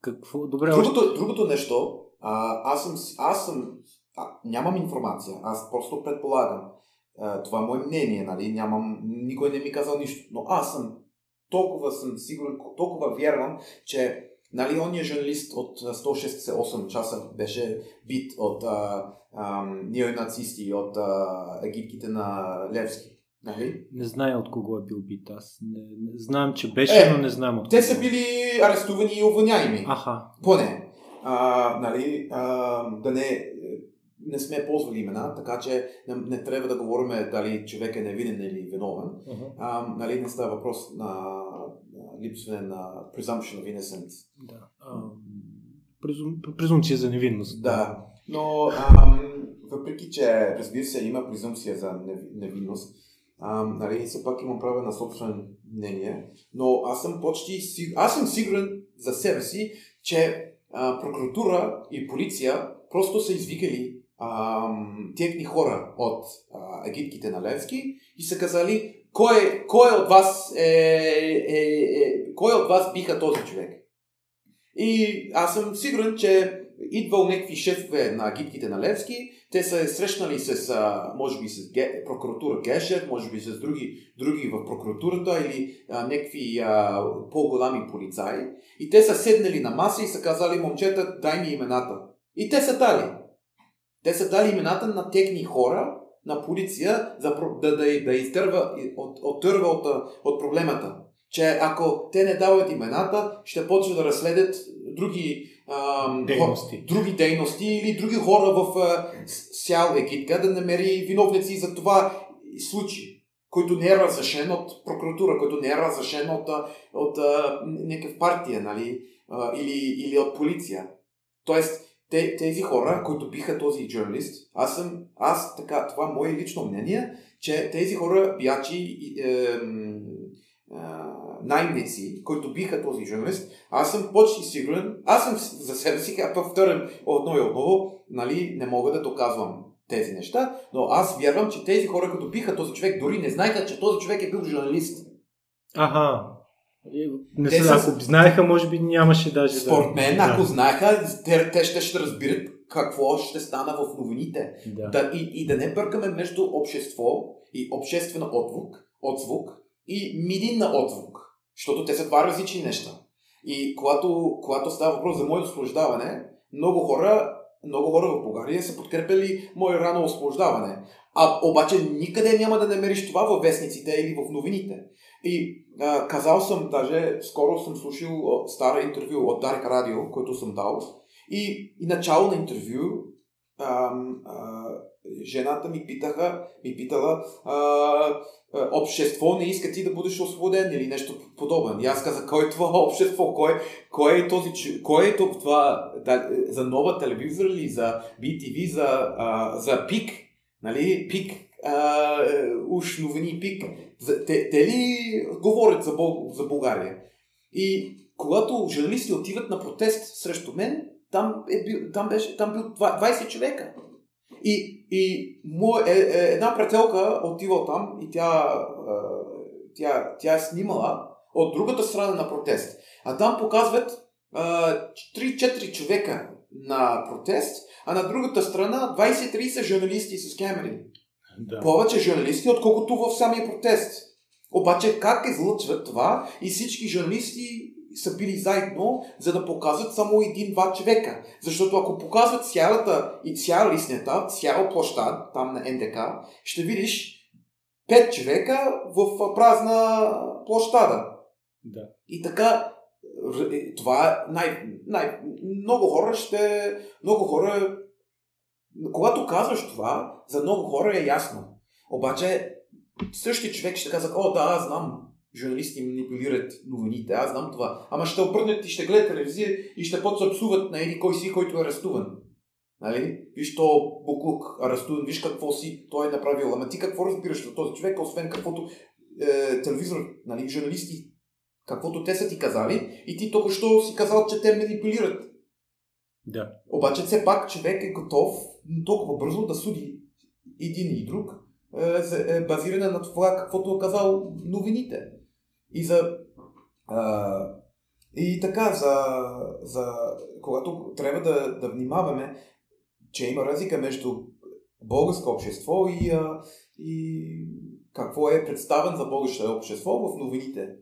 Какво? Добре. Другото, още... другото нещо, а, аз, съм, аз съм а, нямам информация, аз просто предполагам. А, това е мое мнение, нали? Нямам, никой не ми казал нищо. Но аз съм толкова съм сигурен, толкова вярвам, че нали, ония журналист от 168 часа беше бит от а, а, неонацисти, от а, египките на Левски. Нали? Не зная от кого е бил бит. Аз не, не знам, че беше, е, но не знам от Те кого. са били арестувани и уволняеми. Аха. Поне. А, нали, а, да не не сме ползвали имена, така че не, не трябва да говорим дали човек е невинен или виновен. Uh-huh. А, нали, не става въпрос на, на липсване на presumption of innocence. Да. презум, презумпция за невинност. Да. Но ам, въпреки че, разбира се, има презумпция за невинност, а, нали, все пак имам право на собствено мнение, но аз съм почти аз съм сигурен за себе си, че а, прокуратура и полиция просто са извикали техни хора от а, на Левски и са казали кой, кой от вас е, е, е, кой от вас биха този човек. И аз съм сигурен, че идвал някакви шефове на агитките на Левски, те са срещнали с, може би, с прокуратура Гешер, може би с други, други в прокуратурата или някакви а, по-големи полицаи. И те са седнали на маса и са казали, момчета, дай ми имената. И те са дали. Те са дали имената на техни хора, на полиция, за да, да, да изтърва, от, оттърва от, от проблемата. Че ако те не дават имената, ще почват да разследят други ам, дейности. Хора, други дейности или други хора в сял Египка да намери виновници за това случай който не е разрешен от прокуратура, който не е разрешен от, от, от някакъв партия, нали? или, или от полиция. Тоест, те, тези хора, които биха този журналист, аз съм, аз така, това е мое лично мнение, че тези хора биячи е, е, найемници, които биха този журналист, аз съм почти сигурен, аз съм за себе си, а повторям отново и отново, нали, не мога да доказвам тези неща, но аз вярвам, че тези хора, които биха този човек, дори не знаеха, че този човек е бил журналист. Ага. Не те са, ако знаеха, може би нямаше даже Според мен, да... ако знаеха, те, те ще, ще разбират какво ще стана в новините. Да. Да, и, и да не бъркаме между общество и обществена отзвук, отзвук и медийна отзвук. Защото те са два различни неща. И когато, когато става въпрос за моето освобождаване, много хора, много хора в България са подкрепили мое рано освобождаване. А обаче никъде няма да намериш това в вестниците или в новините. И а, казал съм, даже скоро съм слушал стара интервю от Дарик Радио, който съм дал. И, и начало на интервю а, а, жената ми питаха, ми питала а, общество не иска ти да бъдеш освободен или нещо подобно. И аз казах, кой е това общество? Кой, кой е този, кой е това да, за нова телевизор или за BTV, за, а, за ПИК? Нали? ПИК, а, уж новини ПИК. Те, те ли говорят за, Бог, за България? И когато журналисти отиват на протест срещу мен, там, е бил, там, беше, там бил 20 човека. И, и му, е, е, една приятелка отива там и тя, е, тя, тя е снимала от другата страна на протест. А там показват е, 3-4 човека на протест, а на другата страна 20-30 журналисти с камери. Да. Повече журналисти, отколкото в самия протест. Обаче как излъчват това и всички журналисти са били заедно, за да показват само един-два човека. Защото ако показват цялата и цяла листнята, цяла площад, там на НДК, ще видиш пет човека в празна площада. Да. И така, е, това е най, най, много хора ще, много хора, когато казваш това, за много хора е ясно. Обаче, същия човек ще казва, о да, аз знам, журналисти манипулират новините. Аз знам това. Ама ще обърнат и ще гледат телевизия и ще почват псуват на един кой си, който е арестуван. Нали? Виж то Буклук арестуван, виж какво си той е направил. Ама ти какво разбираш от този човек, освен каквото е, телевизор, нали, журналисти, каквото те са ти казали и ти толкова що си казал, че те манипулират. Да. Обаче все пак човек е готов толкова бързо да суди един и друг, е, е базирана на това, каквото е казал новините. И за. А, и така, за, за когато трябва да, да внимаваме, че има разлика между българско общество и, а, и какво е представен за българското общество в новините.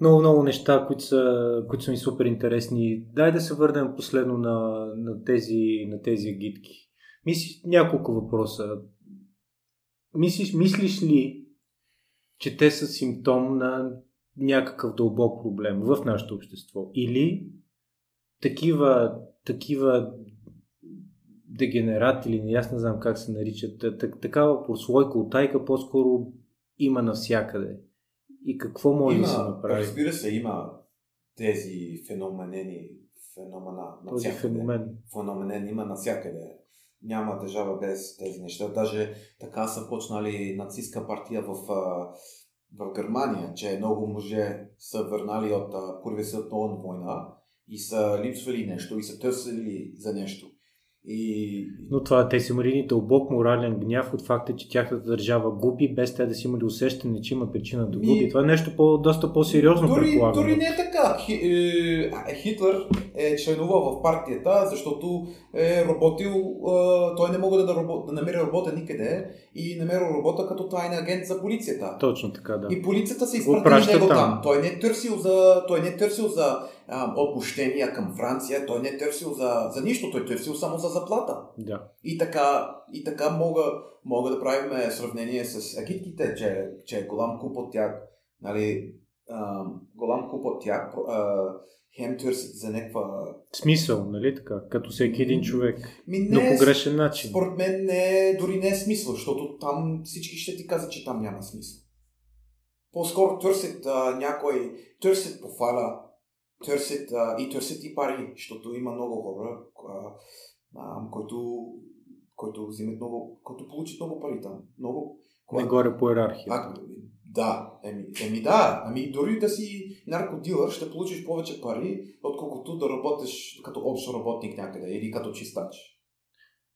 Много, много неща, които са, които са ми супер интересни. Дай да се върнем последно на, на, тези, на тези гидки. Мислиш, няколко въпроса. Мислиш, мислиш ли, че те са симптом на някакъв дълбок проблем в нашето общество. Или такива, такива дегенерати или не аз не знам как се наричат, такава прослойка от тайка по-скоро има навсякъде. И какво може има, да се направи? Разбира се, има тези феноменени, феномена. Този феномен. Феномен има навсякъде. Няма държава без тези неща. Даже така са почнали нацистска партия в, в Германия, че много мъже са върнали от Първия световна война и са липсвали нещо и са търсили за нещо. И... Но това те са имали дълбок морален гняв от факта, че тяхната държава губи, без те да си имали усещане, че има причина да губи. Ми... Това е нещо по, доста по-сериозно, дори, предполагам. Дори не е така. Хи, е, Хитлер е членувал в партията, защото е работил, е, той не мога да, да, да намери работа никъде и намерил работа като тайна агент за полицията. Точно така, да. И полицията се изпрати него там. там. Той не е търсил за, той не е търсил за а, отпущения към Франция, той не е търсил за, за нищо, той е търсил само за заплата. Да. И така, и така мога, мога да правим сравнение с агитките, че, че е голям куп от тях, нали, а, голям куп от тях а, хем търсят за някаква... Смисъл, нали така? Като всеки един човек. Ми не, но по грешен начин. Според мен не, дори не е смисъл, защото там всички ще ти казват, че там няма смисъл. По-скоро търсят а, някой, търсят пофала, търсят а, и търсят и пари, защото има много хора, а, а, които, които взимат много, които получат много пари там. Много. Когато... Нагоре по иерархия. А, да, еми, еми да, ами дори да си наркодилър ще получиш повече пари, отколкото да работиш като общ работник някъде или като чистач.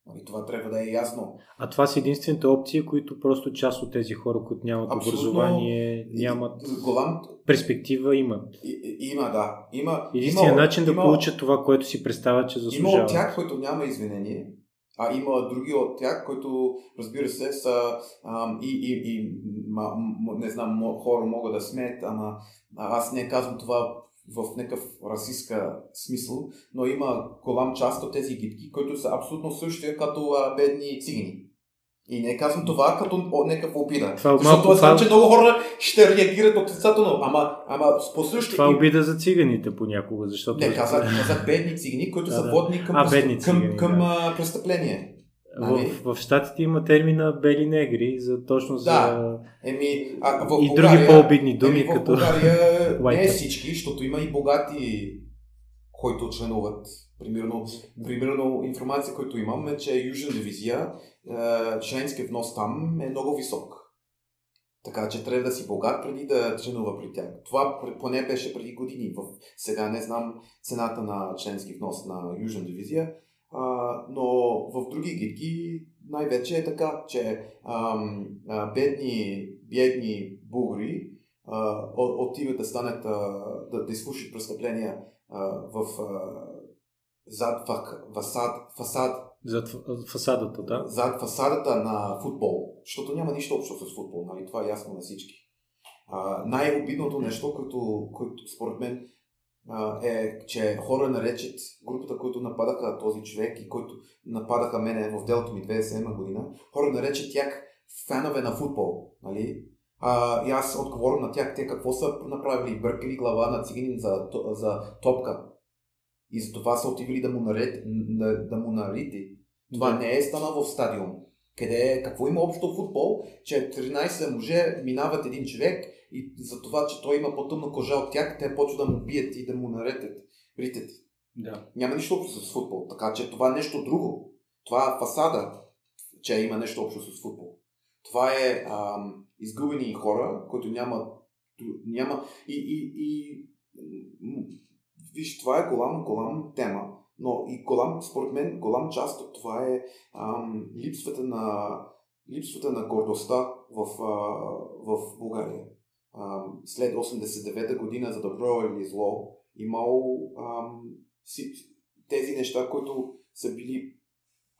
Нали, това трябва да е ясно. А това са единствените опции, които просто част от тези хора, които нямат Абсолютно, образование, нямат голям... перспектива, имат. И, има, да. Има, Единственият начин да има, получат това, което си представят, че заслужават. Има от тях, които няма извинение, а има други от тях, които, разбира се, са ам, и, и, и ма, м, не знам, хора могат да смеят, ама аз не казвам това в някакъв расистска смисъл, но има голям част от тези гидки, които са абсолютно същия като а, бедни цигани. И не казвам това като някакъв обида. Това, Защото малко, знам, че много хора ще реагират отрицателно. Ама, ама по същия... Това е обида за циганите понякога, защото... Не, казах, казах бедни цигани, които да, са водни към, а, бедни цигани, към, към да. престъпление. В, ами? в Штатите има термина бели негри, за точно за... Да, еми, а, в и други по-обидни думи, еми, като... В България *laughs* не е всички, защото има и богати, които членуват. Примерно, примерно информация, която имам е, че Южна дивизия, е, членски внос там е много висок. Така че трябва да си богат преди да членува при тях. Това поне беше преди години. В, сега не знам цената на членски внос на Южна дивизия, а, но в други гидки най-вече е така, че ам, а, бедни, бедни бугри отиват да станат, а, да, да изслушат престъпления а, в а, зад фасад, фасад зад фасадата, да? Зад фасадата на футбол, защото няма нищо общо с футбол, нали? това е ясно на всички. А, най-обидното нещо, което, което според мен е, че хора наречат групата, които нападаха този човек и които нападаха мене в делото ми 2007 година, хора наречат тях фенове на футбол. Нали? А, и аз отговоря на тях, те какво са направили, бъркали глава на циганин за, за топка. И за това са отивали да му, наред, да, да му нарите. Това не е станало в стадион. Къде, какво има общо футбол, че 13 мъже минават един човек и за това, че той има по-тъмна кожа от тях, те почват да му бият и да му наретят ритет. Да. Няма нищо общо с футбол. Така че това е нещо друго. Това е фасада, че има нещо общо с футбол. Това е ам, изгубени хора, които няма, няма и, и, и виж, това е голям, голям тема, но и голям, според мен, голям част от това е ам, липсвата на липсвата на гордостта в, а, в България. След 89-та година за добро или зло, имало ам, си, тези неща, които са били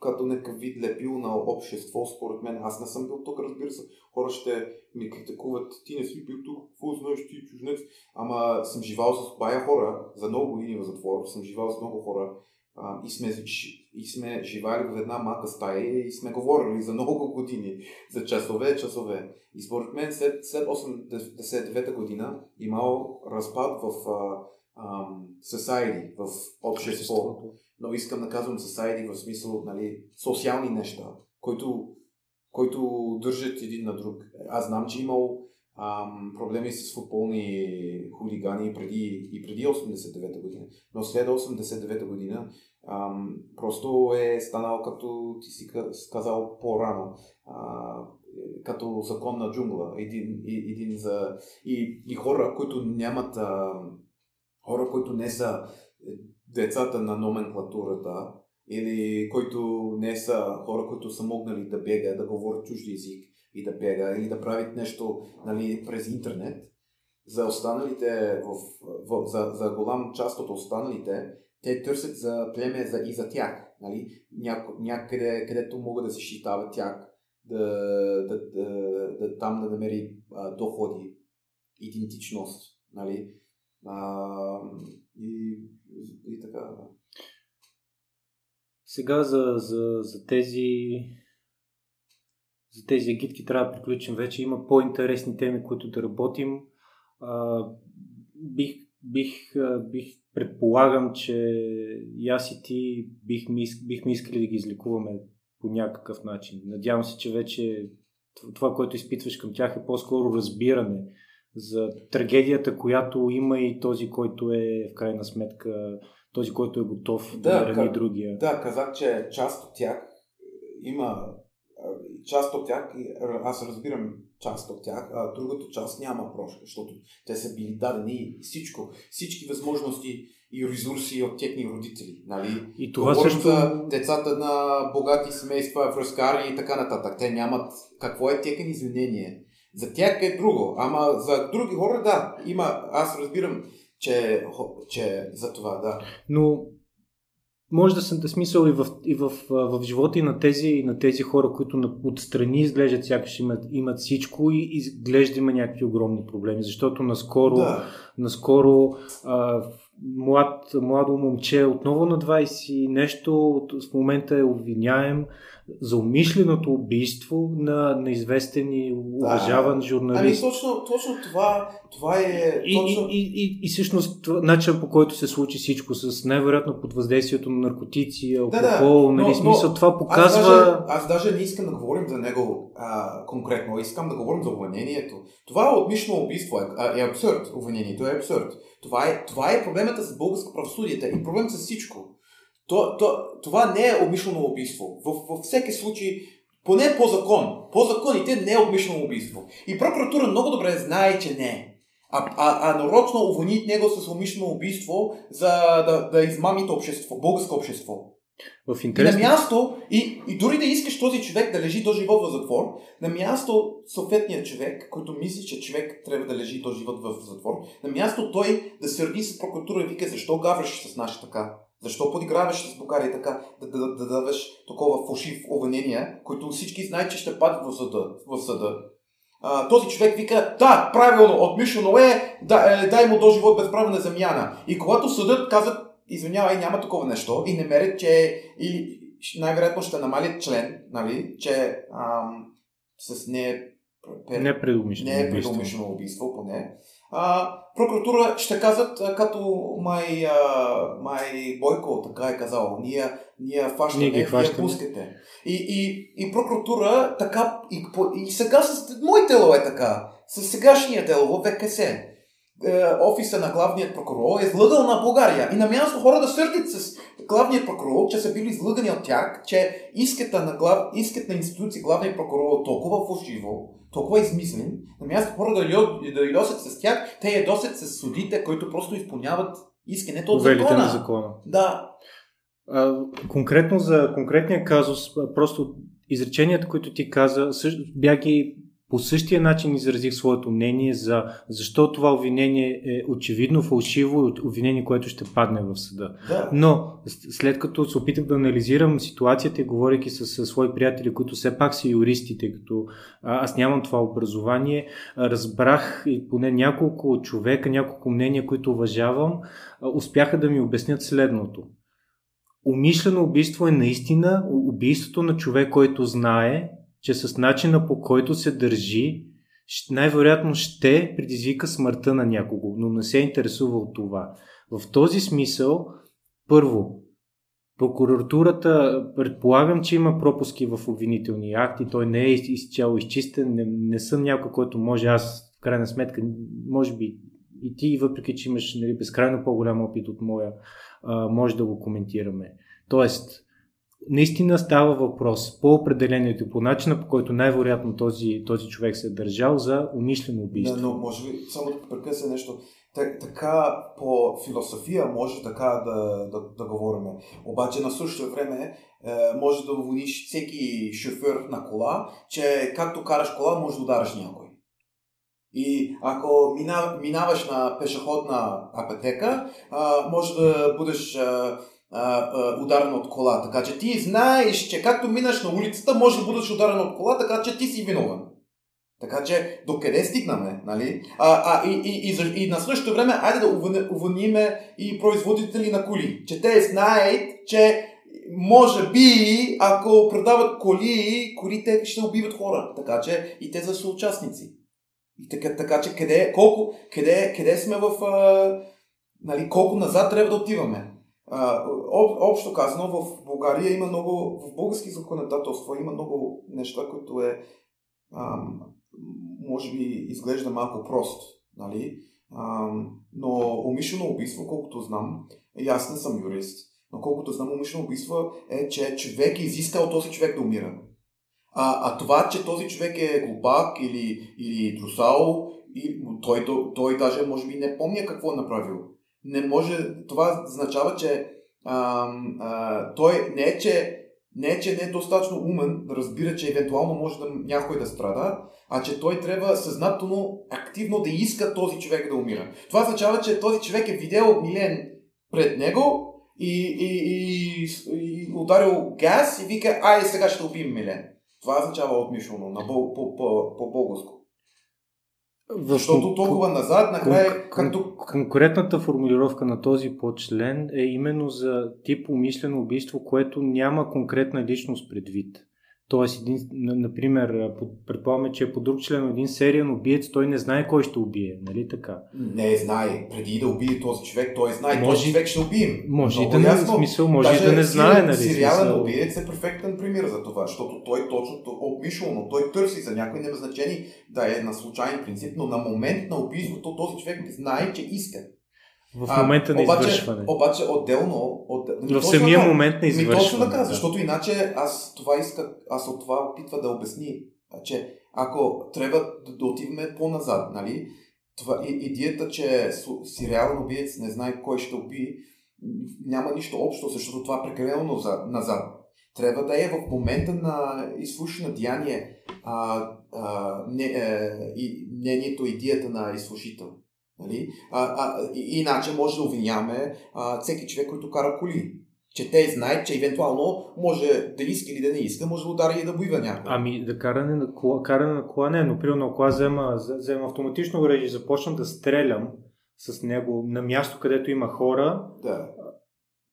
като някакъв вид лепил на общество, според мен. Аз не съм бил тук, разбира се. Хора ще ми критикуват, ти не си бил тук, какво знаеш ти, чужнец. Ама съм живал с бая хора, за много години в затвор, съм живал с много хора, а, и, сме, и сме живали в една малка стая и сме говорили за много години, за часове, часове. И според мен след, след 89-та година имал разпад в а, а, society, в общество. Но искам да казвам society в смисъл нали, социални неща, които, които държат един на друг. Аз знам, че имал ам, проблеми с футболни хулигани преди, и преди 89-та година. Но след 89-та година ам, просто е станал, като ти си казал по-рано, а, като закон на джунгла. Един, един за... И, и хора, които нямат... А, хора, които не са децата на номенклатурата, или които не са хора, които са могнали да бегат, да говорят чужди език и да бега, или да правят нещо нали, през интернет, за останалите, в, в, за, за голям част от останалите, те търсят за племе за, и за тях. Нали? Няко, някъде, където могат да се считават тях, да, да, да, да, там да намери а, доходи, идентичност. Нали? А, и, и така. Сега за, за, за тези за тези агитки трябва да приключим вече. Има по-интересни теми, които да работим. А, бих, бих, бих предполагам, че и аз и ти бихме, бихме искали да ги излекуваме по някакъв начин. Надявам се, че вече това, което изпитваш към тях е по-скоро разбиране за трагедията, която има и този, който е в крайна сметка този, който е готов да, да рани другия. Да, казах, че част от тях има част от тях, аз разбирам част от тях, а другата част няма прошка, защото те са били дадени всичко, всички възможности и ресурси от техни родители. Нали? И това Говорим също... за децата на богати семейства, връзкари и така нататък. Те нямат какво е техен извинение. За тях е друго, ама за други хора да, има, аз разбирам, че, че за това да. Но може да съм да смисъл и в, и в, в живота и на тези, и на тези хора, които отстрани изглеждат сякаш имат, имат всичко и изглежда има някакви огромни проблеми, защото наскоро, да. наскоро а, млад, младо момче отново на 20 нещо в момента е обвиняем за умишленото убийство на, на известен и уважаван да. журналист. Ами точно, точно това, това е... И, точно... и, и, и, и всъщност начинът по който се случи всичко с най-вероятно под въздействието на наркотици, алкохол, да, да. нали, смисъл, това показва... Аз даже, аз даже не искам да говорим за него а, конкретно, искам да говорим за обвинението. Това е отмишлено убийство, е, е абсурд. Обвинението е абсурд. Това е, това е проблемата с българско правосъдие и проблемът с всичко. То, то, това не е обмишлено убийство. В, във всеки случай, поне по закон, по законите не е обмишлено убийство. И прокуратура много добре знае, че не е. А, а, а нарочно уволнят него с умишлено убийство, за да, да измамите общество, българско общество. В интерес... И на място, и, и дори да искаш този човек да лежи до живот в затвор, на място съответният човек, който мисли, че човек трябва да лежи до живот в затвор, на място той да сърди с прокуратура и вика, защо гавраш с нашата така? Защо подиграваш с България така, да, да, да, да даваш такова фалшив обвинение, които всички знаят, че ще падат в съда. В съда. А, този човек вика, да, правилно, отмишлено е, да, е, дай му до живот безправна замяна. И когато съдът казват, извинявай, няма такова нещо, и не мерят, че или най-вероятно ще намалят член, нали, че ам, с не Непредумишлено не убийство, поне. А, прокуратура ще казват, като май, а, май Бойко така е казал, ние, ние фащаме, ние, ги вие пускате. И, и, и прокуратура така, и, и сега с мой дело е така, с сегашния дело, ВКС, е, офиса на главният прокурор е излъгал на България. И на място хора да сърдят с главният прокурор, че са били излъгани от тях, че искат на, глав, искат на институции главният прокурор толкова фалшиво, толкова измислен, на място хора да, да ядосят с тях, те ядосят с судите, които просто изпълняват искането от закона. на закона. Да. А, конкретно за конкретния казус, просто изреченията, които ти каза, бях ги по същия начин изразих своето мнение за защо това обвинение е очевидно фалшиво и обвинение, което ще падне в съда. Да. Но след като се опитах да анализирам ситуацията и говоряки с, с свои приятели, които все пак са юристи, тъй като аз нямам това образование, разбрах и поне няколко човека, няколко мнения, които уважавам, успяха да ми обяснят следното. Умишлено убийство е наистина убийството на човек, който знае, че с начина по който се държи, най-вероятно ще предизвика смъртта на някого, но не се интересува от това. В този смисъл, първо, прокуратурата, предполагам, че има пропуски в обвинителния акт и той не е изцяло изчистен. Не, не съм някой, който може аз в крайна сметка, може би и ти, въпреки че имаш нали, безкрайно по-голям опит от моя, а, може да го коментираме. Тоест, наистина става въпрос по определението, по начина по който най-вероятно този, този човек се е държал за умишлено убийство. Да, но може би само да прекъсна нещо. Така по философия може така да, да, да говорим. Обаче на същото време е, може да уволниш всеки шофьор на кола, че както караш кола, може да удариш някой. И ако минаваш на пешеходна пътека, може да бъдеш ударен от кола. Така че ти знаеш, че както минаш на улицата, може да бъдеш ударен от кола, така че ти си виновен. Така че, докъде стигнаме, нали? А, а, и, и, и, и на същото време, айде да увъниме и производители на коли. Че те знаят, че може би, ако продават коли, колите ще убиват хора. Така че и те са съучастници. И така, така че къде, колко, къде, къде сме в... А, нали, колко назад трябва да отиваме? Об, общо казано, в България има много... В български законодателство има много неща, които е... Ам, може би изглежда малко просто. Нали? Ам, но умишлено убийство, колкото знам, и аз не съм юрист, но колкото знам, умишлено убийство е, че човек е изискал този човек да умира. А, а това, че този човек е глупак или, или трусал, и той, той, той даже може би не помня какво е направил. Не може, това означава, че а, а, той не е, че не е, че не е достатъчно умен да разбира, че евентуално може да някой да страда, а че той трябва съзнателно, активно да иска този човек да умира. Това означава, че този човек е видял Милен пред него и, и, и, и ударил газ и вика, айде сега ще убием Милен. Това означава отмишлено на бъл, по, по, по българско. Защото толкова назад, накрая, както... Конкретната формулировка на този подчлен е именно за тип умишлено убийство, което няма конкретна личност предвид. Тоест, един, например, предполагаме, че е по друг член един сериен убиец, той не знае кой ще убие, нали така? Не знае. Преди да убие този човек, той знае, може, този човек ще убием. Може да не, смисъл, може Даже да не знае, нали? Сериален смисъл... убиец е перфектен пример за това, защото той точно обмишлено, той търси за някой няма значение да е на случайен принцип, но на момент на убийството този човек знае, че иска. В момента на обаче, извършване. Обаче отделно... От, в самия да, момент на извършване. Точно така, да. защото иначе аз това иска, аз от това опитва да обясни, че ако трябва да, да отиваме по-назад, нали? Това, идеята, че сериален убиец не знае кой ще уби, няма нищо общо, защото това е прекалено назад. Трябва да е в момента на изслушано деяние а, а, не, е, и мнението, идеята на изслушител. Нали? А, а, иначе може да обвиняваме всеки човек, който кара коли. Че те знаят, че евентуално може да иска или да не иска, може да удари и да боива някой. Ами да каране на кола, каране на кола не, но примерно ако аз взема, взема автоматично оръжие и започна да стрелям с него на място, където има хора, да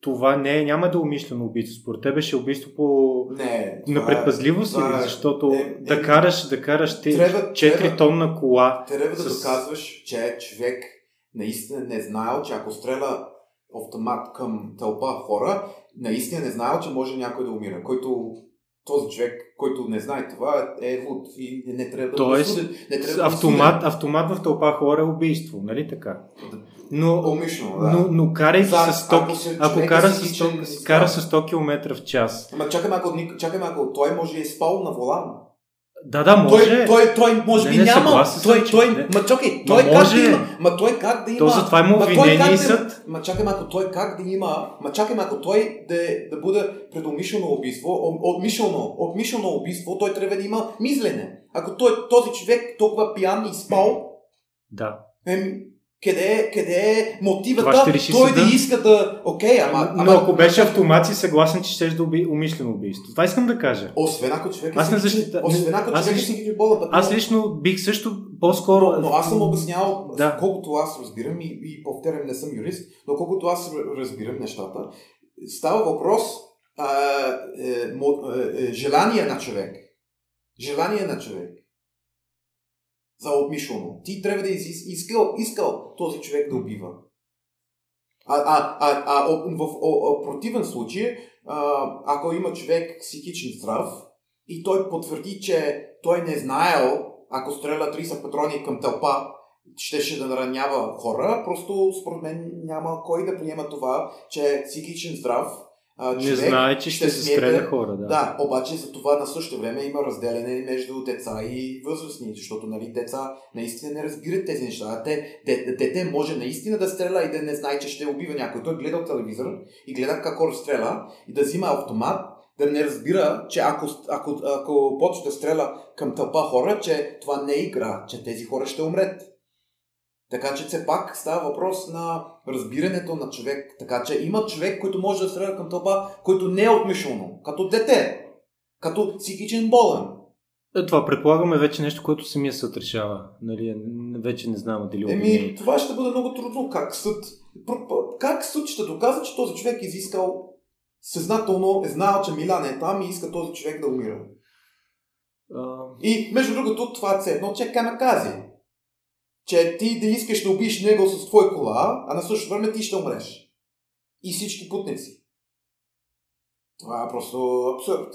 това не е, няма да е умишлено убийство. Според тебе ще е убийство по... Не, на предпазливост или? Е, защото е, е, да караш, да караш те трябва, 4 трябва, тонна кола... Трябва с... да доказваш, че човек наистина не знаел, че ако стреля автомат към тълпа хора, наистина не знаел, че може някой да умира. Който този човек, който не знае това, е луд и не трябва да Тоест, не трябва автомат, да автомат в тълпа хора е убийство, нали така? Но, Умишлено, да. но, но карайки да, с 100, ако, се, ако кара, с 100, кара с 100 км в час. Ама чакаме ако, чакаме ако той може е спал на волана. Да, да, може. Той, той, той може би не, няма. Той, той, той, ма чакай, той ма как да има? Ма той как да има? То затова има обвинение и съд. Ма чакай, ако той как да има? Ма чакай, ако той да, да бъде предумишлено убийство, отмишлено, отмишлено убийство, той трябва да има мислене. Ако той, този човек толкова пиян и спал, да. Еми, къде, къде е мотивата той да иска да... Окей, ама... Но ама... ако беше автомат си съгласен, че ще да уби... умишлено убийство. Това искам да кажа. Освен ако човек е аз не защита... Освен ако аз човек лично... е болен. Аз лично бих също по-скоро... Но, но аз съм обяснял, да. колкото аз разбирам и, и повтарям, не съм юрист, но колкото аз разбирам нещата, става въпрос а, е, мо, е, е, желание на човек. Желание на човек за обмишлено. Ти трябва да искал, искал този човек да убива. А, а, а, а в, в, в противен случай, а, ако има човек психичен здрав и той потвърди, че той не знаел ако стреля 30 патрони към тълпа, щеше да наранява хора, просто според мен няма кой да приема това, че е психичен здрав а, Не човек знае, че ще се смете- стреля хора, да. Да, обаче за това на същото време има разделяне между деца и възрастни, защото нали, деца наистина не разбират тези неща. Те, де, дете може наистина да стреля и да не знае, че ще убива някой. Той гледа телевизор и гледа как хора стреля и да взима автомат, да не разбира, че ако, ако, ако почне да стреля към тълпа хора, че това не е игра, че тези хора ще умрет. Така че все пак става въпрос на разбирането на човек. Така че има човек, който може да стреля към тълпа, който не е отмишлено, като дете, като психичен болен. Е, това предполагаме вече нещо, което самия съд решава. Нали, вече не знам дали Еми, това ще бъде много трудно. Как съд, как съд ще доказва, че този човек е изискал съзнателно, е знал, че Милан е там и иска този човек да умира. А, И между другото, това е едно, че е камакази. Че ти да искаш да убиеш него с твой кола, а на същото време ти ще умреш. И всички путници. Това е просто абсурд.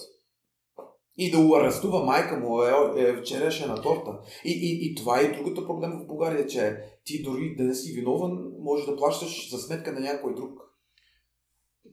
И да го арестува майка му е, е вчерашна торта. И, и, и това е другата проблема в България, че ти дори да не си виновен, може да плащаш за сметка на някой друг.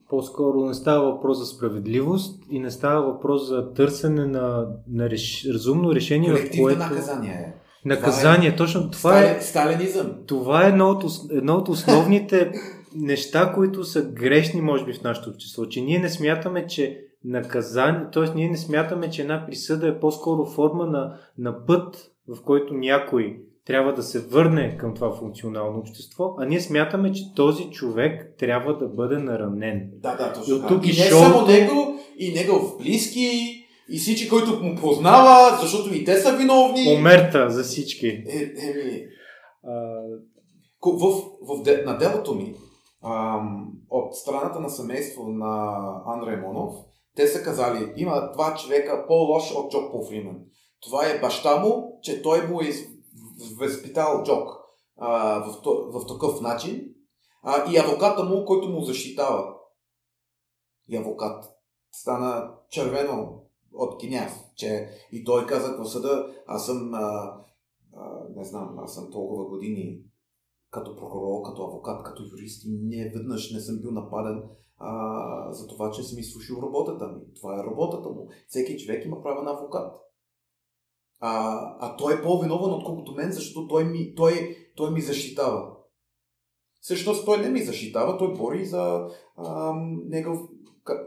По-скоро не става въпрос за справедливост и не става въпрос за търсене на, на реш... разумно решение, в което... наказание е. Наказание, точно това е, Сталин, сталинизъм. това е едно от, едно от основните *laughs* неща, които са грешни, може би, в нашето общество. Че ние не смятаме, че наказание, т.е. ние не смятаме, че една присъда е по-скоро форма на, на път, в който някой трябва да се върне към това функционално общество, а ние смятаме, че този човек трябва да бъде наранен. Да, да, И точно от така. тук И и не шоуто- само него, и негов близки, и всички, които му познава, защото и те са виновни. Омерта за всички. Е, еми, А, в, в, на делото ми, ам, от страната на семейство на Андрей Монов, те са казали, има два човека по-лош от Джок Пол Фримен. Това е баща му, че той му е възпитал Джок а, в, в такъв начин, а, и адвоката му, който му защитава. И адвокат стана червено от гняв, че и той каза в съда, аз съм, а, а, не знам, аз съм толкова години като прокурор, като адвокат, като юрист и не веднъж не съм бил нападен а, за това, че съм изслушил работата ми. Това е работата му. Всеки човек има право на адвокат. А, а той е по-виновен, отколкото мен, защото той ми, той, той ми защитава. Всъщност той не ми защитава, той бори за ам, негов...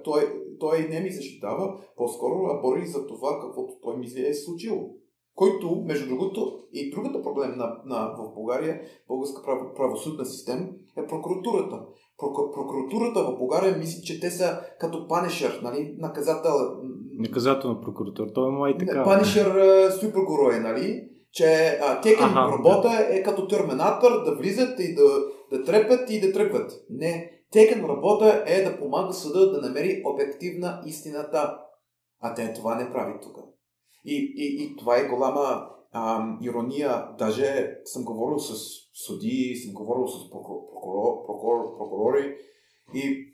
Той, той не ми защитава, по-скоро, а бори за това, каквото той ми е случило. Който, между другото, и другата проблем на, на, в България, българска право, правосъдна система, е прокуратурата. Проку, прокуратурата в България мисли, че те са като панешър, нали, наказател, наказателна прокуратура. Той има и така. Панишер супергерой, нали? Че а, работа е като терминатор, да влизат и да, да трепят и да тръгват. Не. Текен работа е да помага съда да намери обективна истината. А те това не прави тук. И, и, и това е голяма ам, ирония. Даже съм говорил с съди, съм говорил с прокурор, прокурор, прокурор, прокурори и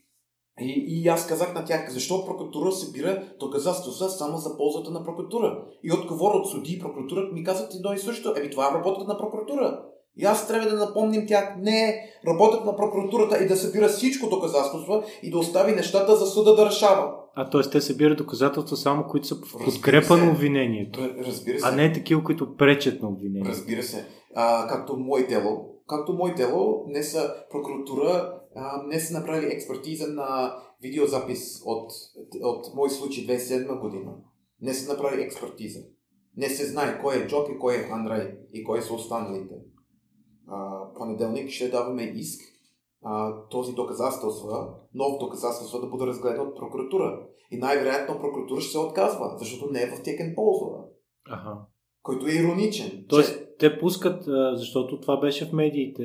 и, и аз казах на тях, защо прокуратура събира доказателства само за ползата на прокуратура. И отговор от съди и прокуратура ми казват едно и също. Еми това е работата на прокуратура. И аз трябва да напомним тях, не, работата на прокуратурата е да събира всичко доказателства и да остави нещата за съда да решава. А т.е. те събират доказателства само, които са в подкрепа на обвинението. Разбира се. А не такива, които пречат на обвинението. Разбира се. А, както мое дело. Както мое дело, не са прокуратура, а, не са направили експертиза на видеозапис от, от мой случай 2007 година. Не са направили експертиза. Не се знае кой е Джок и кой е Андрей и кой са останалите. А, понеделник ще даваме иск а, този доказателства, нов доказателства да бъде разгледан от прокуратура. И най-вероятно прокуратура ще се отказва, защото не е в текен полза, Аха. който е ироничен. Тоест, че- те пускат, защото това беше в медиите.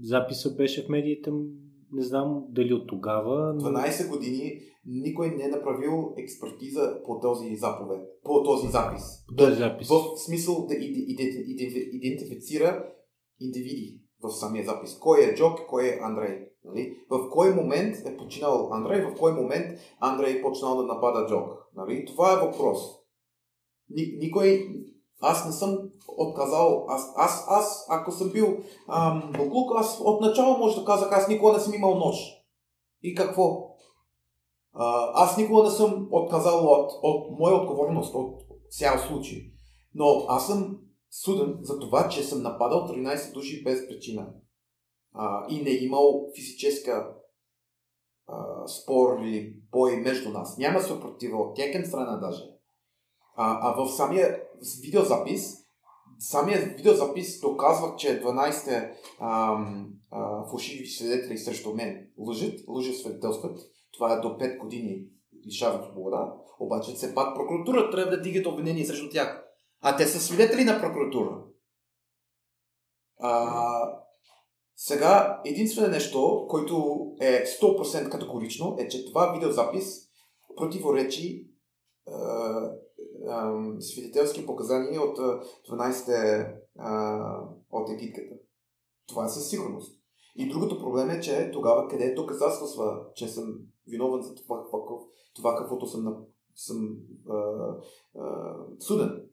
Записа беше в медиите, не знам дали от тогава. Но... 12 години никой не е направил експертиза по този заповед, по този запис. Този запис. В смисъл да иде- иде- иде- идентифицира индивиди в самия запис. Кой е Джок, кой е Андрей. Нали? В кой момент е починал Андрей, в кой момент Андрей е почнал да напада Джок. Нали? Това е въпрос. Ни, никой Аз не съм отказал. Аз, аз, аз ако съм бил ам, аз отначало може да казах, аз никога не съм имал нож. И какво? А, аз никога не съм отказал от, от моя отговорност, от цял случай. Но аз съм суден за това, че съм нападал 13 души без причина. А, и не е имал физическа а, спор или бой между нас. Няма съпротива от тякен страна даже. А, а в самия видеозапис, самия видеозапис доказва, че 12 фалшиви свидетели срещу мен лъжат, лъжат свидетелстват. Това е до 5 години лишават свобода. Обаче все пак прокуратура трябва да дигат обвинение срещу тях. А те са свидетели на прокуратура. А, сега, единствено нещо, което е 100% категорично, е, че това видеозапис противоречи е, е, свидетелски показания от 12-те от егитката. Това е със сигурност. И другото проблем е, че тогава къде е доказателства, че съм виновен за това, това каквото съм, съм а, а, суден.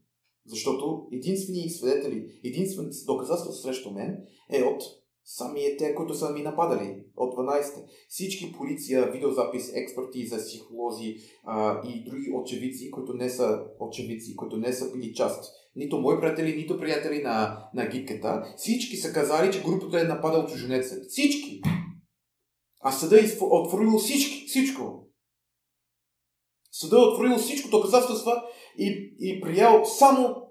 Защото единствени свидетели, единствените доказателства срещу мен е от самите те, които са ми нападали от 12. Всички полиция, видеозапис, експертиза, психолози а, и други очевидци, които не са очевидци, които не са били част. Нито мои приятели, нито приятели на, на гидката. Всички са казали, че групата е нападал чуженеца. Всички! А съда е отворил всички, всичко. Съда е отворил всичко доказателства и, и приял само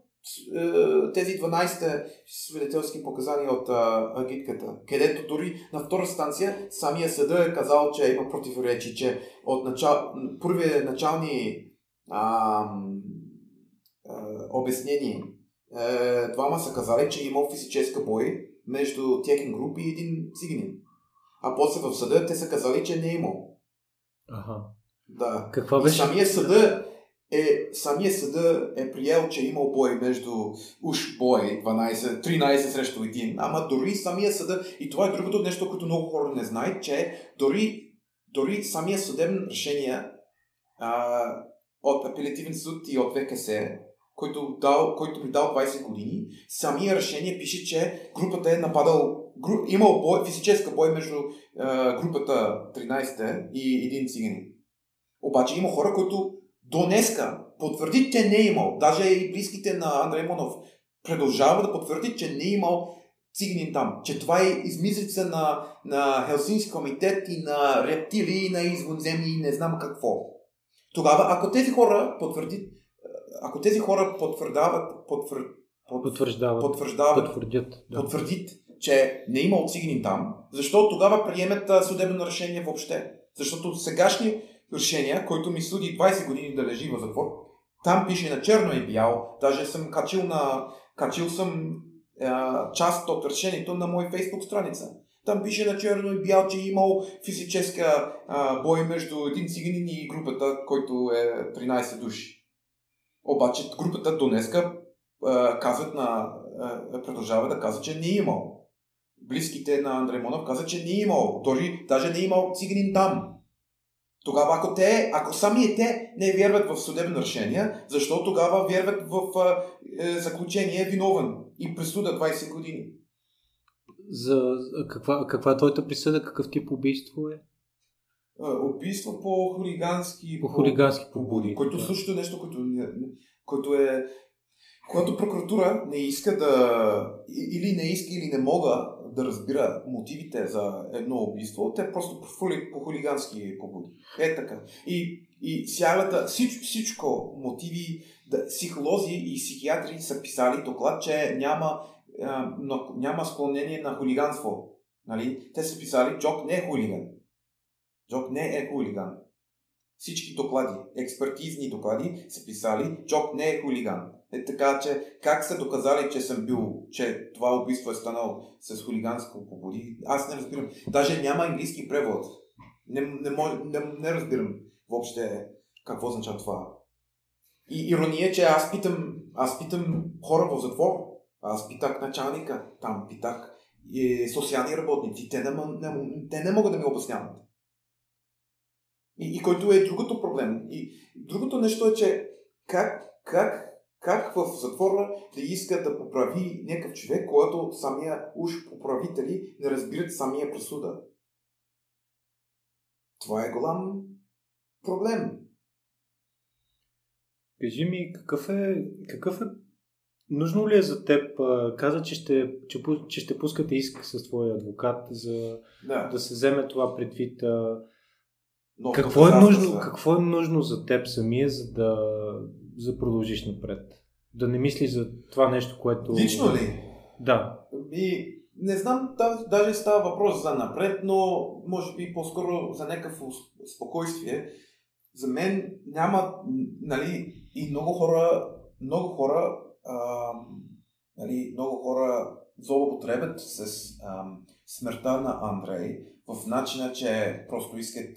е, тези 12 свидетелски показания от агитката, където дори на втора станция самия съда е казал, че има противоречи, че от начал, първите начални а, а, обяснения е, двама са казали, че е имал физическа бой между техен груп и един циганин. А после в съда те са казали, че не е имал. Ага. Да. Каква беше? И самия съда е, самия съда е приел, че е имал бой между уж бой 12, 13 срещу 1, ама дори самия съда, и това е другото нещо, което много хора не знаят, че дори, дори самия съдебен решение а, от апелятивен съд и от ВКС, който, дал, който ми дал 20 години, самия решение пише, че групата е нападал, гру, имал бой, физическа бой между а, групата 13 и един циганин. Обаче има хора, които до днеска потвърди, че не е имал. Даже и близките на Андрей Монов продължава да потвърди, че не е имал циганин там. Че това е измислица на, на Хелсински комитет и на рептили, и на извънземни и не знам какво. Тогава, ако тези хора потвърдят, ако тези хора потвърждават, потвър, потвърждават, потвърждават потвърдят, да. потвърдят, че не е имал циганин там, защо тогава приемат съдебно решение въобще? Защото сегашни решения, който ми суди 20 години да лежи в затвор. Там пише на черно и бял. Даже съм качил на... Качил съм е, част от решението на мой фейсбук страница. Там пише на черно и бял, че е имал физическа а, бой между един циганин и групата, който е 13 души. Обаче групата до днеска казват на, а, продължава да казва, че не е имал. Близките на Андрей Монов казват, че не е имал. Дори даже не е имал циганин там. Тогава, ако те, ако самите те не вярват в съдебно решение, защо тогава вярват в е, заключение виновен и присуда 20 години? За каква, каква е твоята присъда? Какъв тип убийство е? Убийство по хулигански по хулигански побуди. Което да. също е нещо, което, което е когато прокуратура не иска да или не иска или не мога да разбира мотивите за едно убийство, те просто по, хулигански побуди. Е така. И, и цялата, всич, всичко мотиви, да, психолози и психиатри са писали доклад, че няма, а, няма склонение на хулиганство. Нали? Те са писали, Джок не е хулиган. Джок не е хулиган. Всички доклади, експертизни доклади са писали, Джок не е хулиган. Е така, че как са доказали, че съм бил, че това убийство е станало с хулиганско побуди, аз не разбирам. Даже няма английски превод. Не, не, мож, не, не разбирам въобще какво означава това. И ирония е, че аз питам, аз питам хора в затвор. Аз питах началника, там питах и социални работници. Те не, не, те не могат да ми обясняват. И, и който е другото проблем. И другото нещо е, че как, как Как в затвора да иска да поправи някакъв човек, когато самия уж поправители не разбират самия присуда? Това е голям проблем. Кажи ми, какъв е, какъв е Нужно ли е за теб, каза, че ще, че, че ще пускате иск с твоя адвокат за да, да се вземе това предвид. Но какво, е нужно, какво е нужно за теб самия, за да за продължиш напред? Да не мислиш за това нещо, което... Лично ли? Да. И не знам, даже става въпрос за напред, но може би по-скоро за някакво спокойствие. За мен няма, нали, и много хора, много хора а, нали, много хора злоупотребят с а, смъртта на Андрей в начина, че просто искат,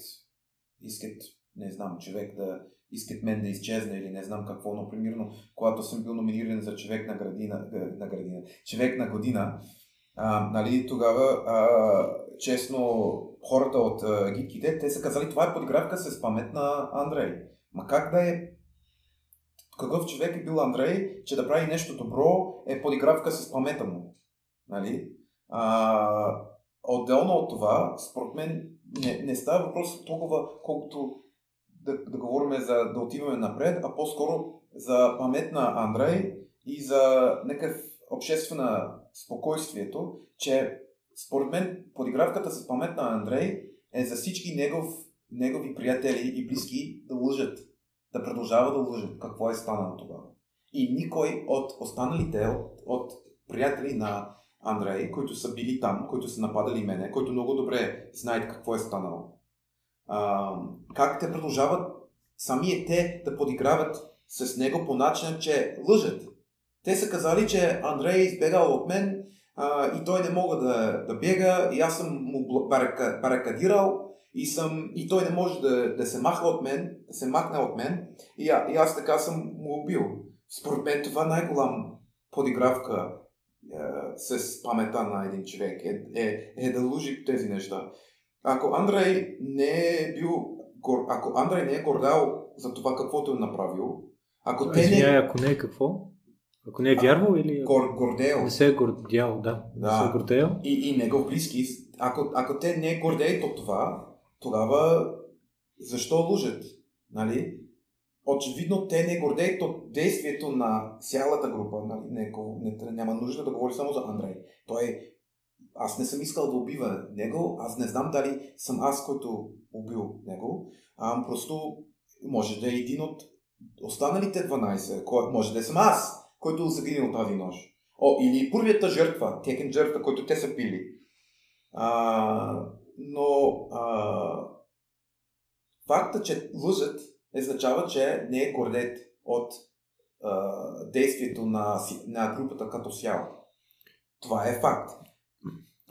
искат, не знам, човек да искат мен да изчезне или не знам какво, но примерно, когато съм бил номиниран за човек на градина, на градина човек на година, а, нали, тогава, а, честно, хората от а, гидките, те са казали, това е подгравка с памет на Андрей. Ма как да е какъв човек е бил Андрей, че да прави нещо добро е подигравка с памета му. Нали? А, отделно от това, според мен, не, не става въпрос толкова, колкото да, да говорим за да отиваме напред, а по-скоро за памет на Андрей и за някакъв обществена спокойствието, че според мен подигравката с памет на Андрей е за всички негов, негови приятели и близки да лъжат да продължава да лъжат какво е станало тогава. И никой от останалите, от, от приятели на Андрей, които са били там, които са нападали мене, които много добре знаят какво е станало, а, как те продължават самия те да подиграват с него по начин, че лъжат. Те са казали, че Андрей е избегал от мен а, и той не мога да, да бега и аз съм му баракадирал и, съм, и той не може да, да се махне от мен, да се махне от мен и, а, и аз така съм му убил. Според мен това най-голям подигравка е, с памета на един човек е, е, е да лъжи тези неща. Ако Андрей не е бил, ако Андрей не е гордал за това каквото е направил, ако те не... ако не е какво? Ако не е вярвал или... Гор, гордел. Не се е гордял, да. да. Не се е гордел. И, и негов близки. Ако, ако те не е гордеят от това, тогава защо лъжат? Нали? Очевидно те не гордеят от действието на цялата група. Нали? Не, не, няма нужда да говори само за Андрей. Той аз не съм искал да убива него, аз не знам дали съм аз, който убил него, а просто може да е един от останалите 12, кой, може да съм аз, който загинал тази нощ. О, или първията жертва, текен жертва, който те са пили. А, но а, факта, че лъжат, означава, че не е гордет от а, действието на, на групата като цяло. Това е факт.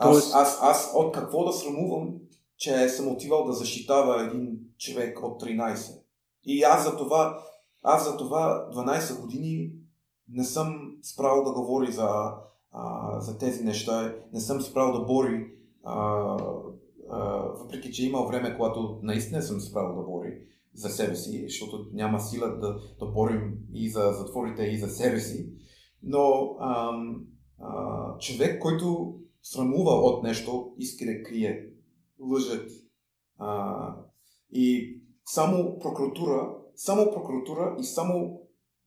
Аз, аз, аз, от какво да срамувам, че съм отивал да защитава един човек от 13. И аз за това, аз за това 12 години не съм справил да говори за, а, за тези неща, не съм справил да бори а, въпреки че имал време, когато наистина съм справил да бори за себе си, защото няма сила да, да борим и за затворите, и за себе си. Но ам, а, човек, който срамува от нещо, иска да крие, лъжат. А, и само прокуратура, само прокуратура и само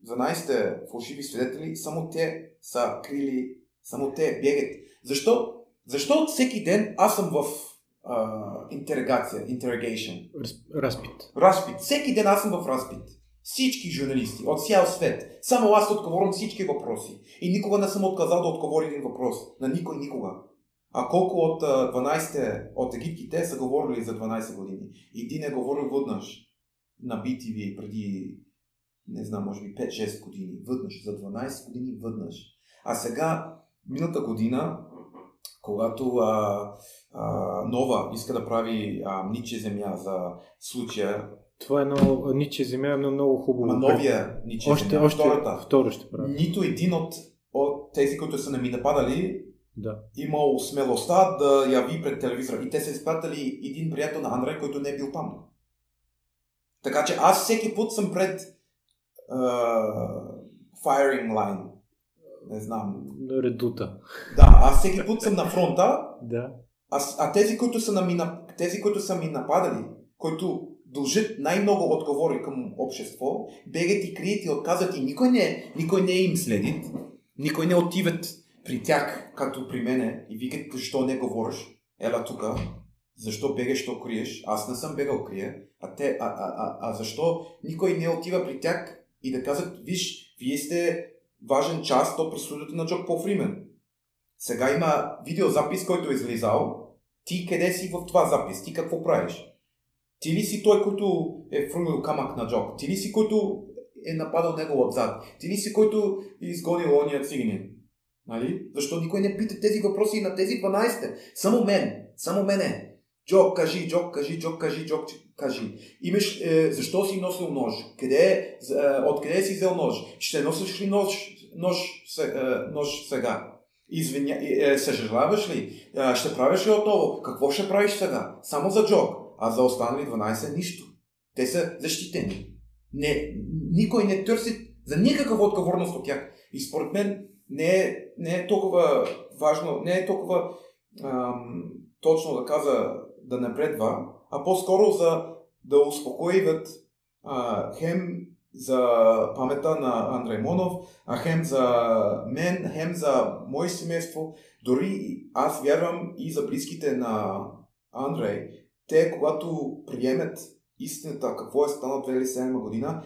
12 фалшиви свидетели, само те са крили, само те бегат. Защо? Защо всеки ден аз съм в uh, интерагация, interrogation. Разпит. Разпит. Всеки ден аз съм в разпит. Всички журналисти от цял свет. Само аз отговорям всички въпроси. И никога не съм отказал да отговоря един въпрос. На никой никога. А колко от 12 от египките са говорили за 12 години? Един е говорил веднъж на BTV преди, не знам, може би 5-6 години. Веднъж. За 12 години веднъж. А сега, миналата година, когато а, а, Нова иска да прави а, Ниче земя за случая. Това е много, Ниче земя е много хубаво. Ма новия Ниче още, земя, още, втората. Второ ще прави. Нито един от, от тези, които са ми нападали, да. имал смелостта да яви пред телевизора. И те са изпратили един приятел на Андрей, който не е бил там. Така че аз всеки път съм пред а, firing line. Не знам. Редута. Да, аз всеки път съм на фронта, *laughs* Да. а, а тези, които са, ми, тези, които са ми нападали, които дължат най-много отговори към общество, бегат и крият и отказват и никой не, никой не им следит, никой не отиват при тях, както при мене, и викат, защо не говориш, ела тука, защо бегаш, що криеш, аз не съм бегал крия, а, те, а, а, а, а защо никой не отива при тях и да казват, виж, вие сте важен част от присъдата на Джок Пол Фримен. Сега има видеозапис, който е излизал. Ти къде си в това запис? Ти какво правиш? Ти ли си той, който е фрумил камък на Джок? Ти ли си, който е нападал него отзад? Ти ли си, който е изгонил ония циганин? Нали? Защо никой не пита тези въпроси на тези 12? Само мен. Само мене. Джок, кажи, Джок, кажи, Джок, кажи, Джок, кажи. Имаш, е, защо си носил нож? Къде, е, откъде си взел нож? Ще носиш ли нож, нож, се- е, нож сега? Извиня, е, съжаляваш ли? Е, ще правиш ли отново? Какво ще правиш сега? Само за Джок. А за останали 12 нищо. Те са защитени. Не, никой не търси за никаква отговорност от тях. И според мен не е, не е толкова важно, не е толкова ам, точно да каза да напредва, а по-скоро за да успокоиват а, хем за памета на Андрей Монов, а хем за мен, хем за мое семейство. Дори аз вярвам и за близките на Андрей, те когато приемат истината, какво е станало 2007 година,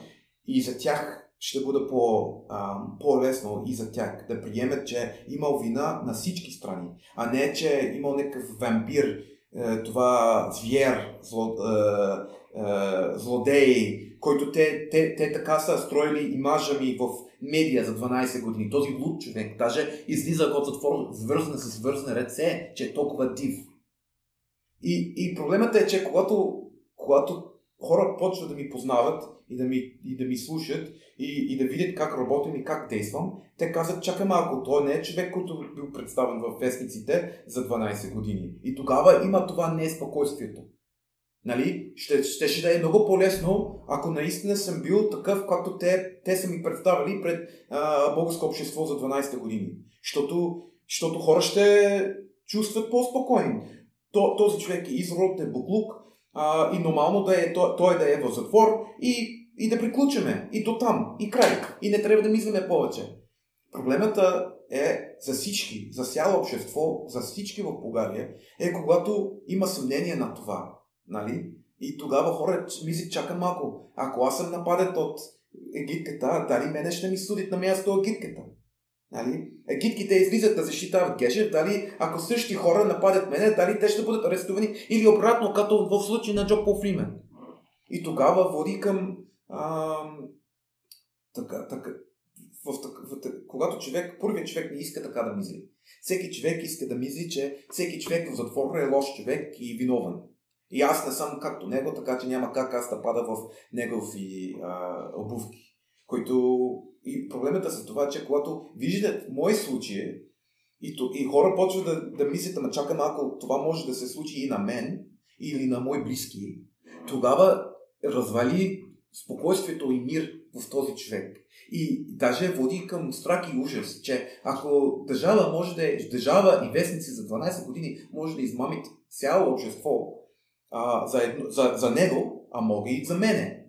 и за тях ще бъде по, а, по-лесно и за тях да приемат, че имал вина на всички страни, а не, че е имал някакъв вампир, е, това звер, зло, е, е, злодей, който те, те, те така са строили имажа ми в медия за 12 години. Този луд човек, даже излиза от затвор, свързан с вързане ръце, че е толкова див. И, и проблемът е, че когато, когато хора почват да ми познават и да ми, и да ми слушат и, и да видят как работим и как действам, те казват, чакай малко, той не е човек, който бил представен в вестниците за 12 години. И тогава има това неспокойствието. Нали? Ще, ще, ще да е много по-лесно, ако наистина съм бил такъв, както те, те са ми представили пред а, българско общество за 12 години. Защото, защото хора ще чувстват по-спокойни. То, този човек е изрод, е буклук а, и нормално да е, той, той да е в затвор и, и да приключиме. И до там. И край. И не трябва да мислиме повече. Проблемата е за всички, за цяло общество, за всички в България, е когато има съмнение на това. Нали? И тогава хора мислят, чака малко. Ако аз съм нападет от егитката, дали мене ще ми судят на място от егитката? Нали? Егитките излизат да защитават Гешев, дали ако същи хора нападат мене, дали те ще бъдат арестувани или обратно, като в случай на Джо Пол Фримен. И тогава води към ам, така, така, в, в, в, когато човек, първият човек не иска така да мисли. Всеки човек иска да мисли, че всеки човек в затвора е лош човек и виновен. И аз не съм както него, така че няма как аз да пада в негови а, обувки. Които... И проблемът е за това, че когато виждат мои случаи и, то, и хора почват да, да мислят, ама чака малко, това може да се случи и на мен, или на мои близки, тогава развали спокойствието и мир в този човек. И даже води към страх и ужас, че ако държава може да е, държава и вестници за 12 години може да измамит цяло общество а, за, едно, за, за него, а мога и за мене.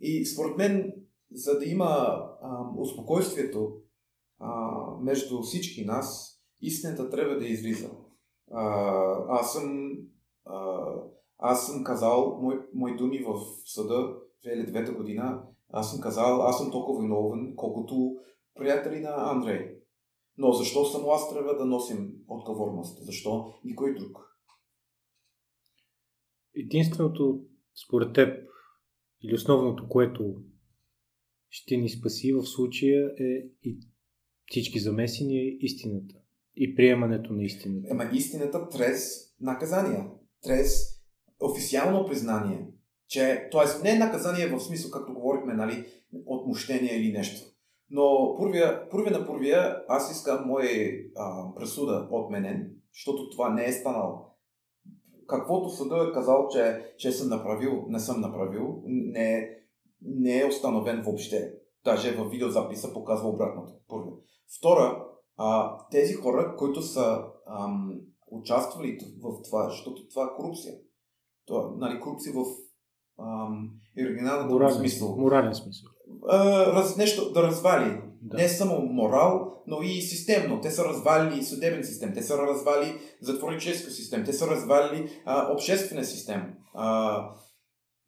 И според мен, за да има а, успокойствието а, между всички нас, истината трябва да излиза. А, аз съм а, аз съм казал мои, мои думи в съда 2009 година. Аз съм казал, аз съм толкова виновен, колкото приятели на Андрей. Но защо само аз трябва да носим отговорност? Защо никой друг? Единственото, според теб, или основното, което ще ни спаси в случая е и всички замесени е истината. И приемането на истината. Ема истината трез наказания. Трез официално признание. Че, т.е. не е наказание в смисъл, както говорихме, нали, отмущение или нещо. Но първия, първия на първия аз искам моя а, пресуда отменен, защото това не е станало. Каквото съда е казал, че, че съм направил, не съм направил, не, не е установен въобще. Даже в видеозаписа показва обратното. Първо. Втора, а, тези хора, които са ам, участвали в това, защото това е корупция. Това, нали, корупция в ам, оригиналната смисъл. Морален смисъл. А, раз, нещо да развали. Да. Не само морал, но и системно. Те са развалили съдебен систем, те са развали затворническа система, те са развалили а, обществена система. А,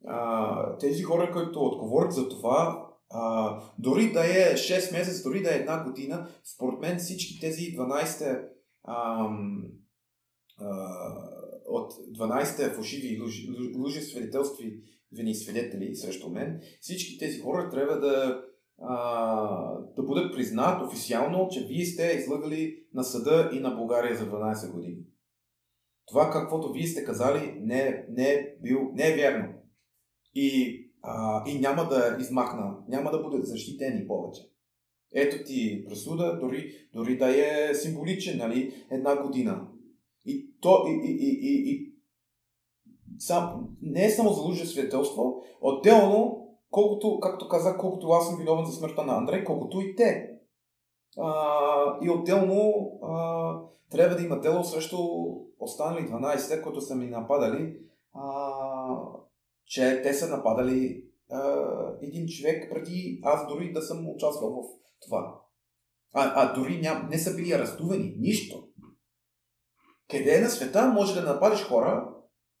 а, тези хора, които отговорят за това, а, дори да е 6 месеца, дори да е една година, според мен всички тези 12 а, а, от 12 фалшиви лъжи, свидетелстви вини свидетели срещу мен, всички тези хора трябва да, а, да бъдат признат официално, че вие сте излъгали на съда и на България за 12 години. Това, каквото вие сте казали, не, не, е, бил, не е вярно. И, а, и няма да измахна, няма да бъдат защитени повече. Ето ти пресуда, дори, дори да е символичен, нали, една година. И то, и, и, и, и, и сам, не е само за лъжа свидетелство, отделно, колкото, както казах, колкото аз съм виновен за смъртта на Андрей, колкото и те. А, и отделно а, трябва да има дело срещу останали 12, които са ми нападали, а, че те са нападали а, един човек преди аз дори да съм участвал в това. А, а дори ням, не са били арестувани. Нищо. Къде на света може да нападеш хора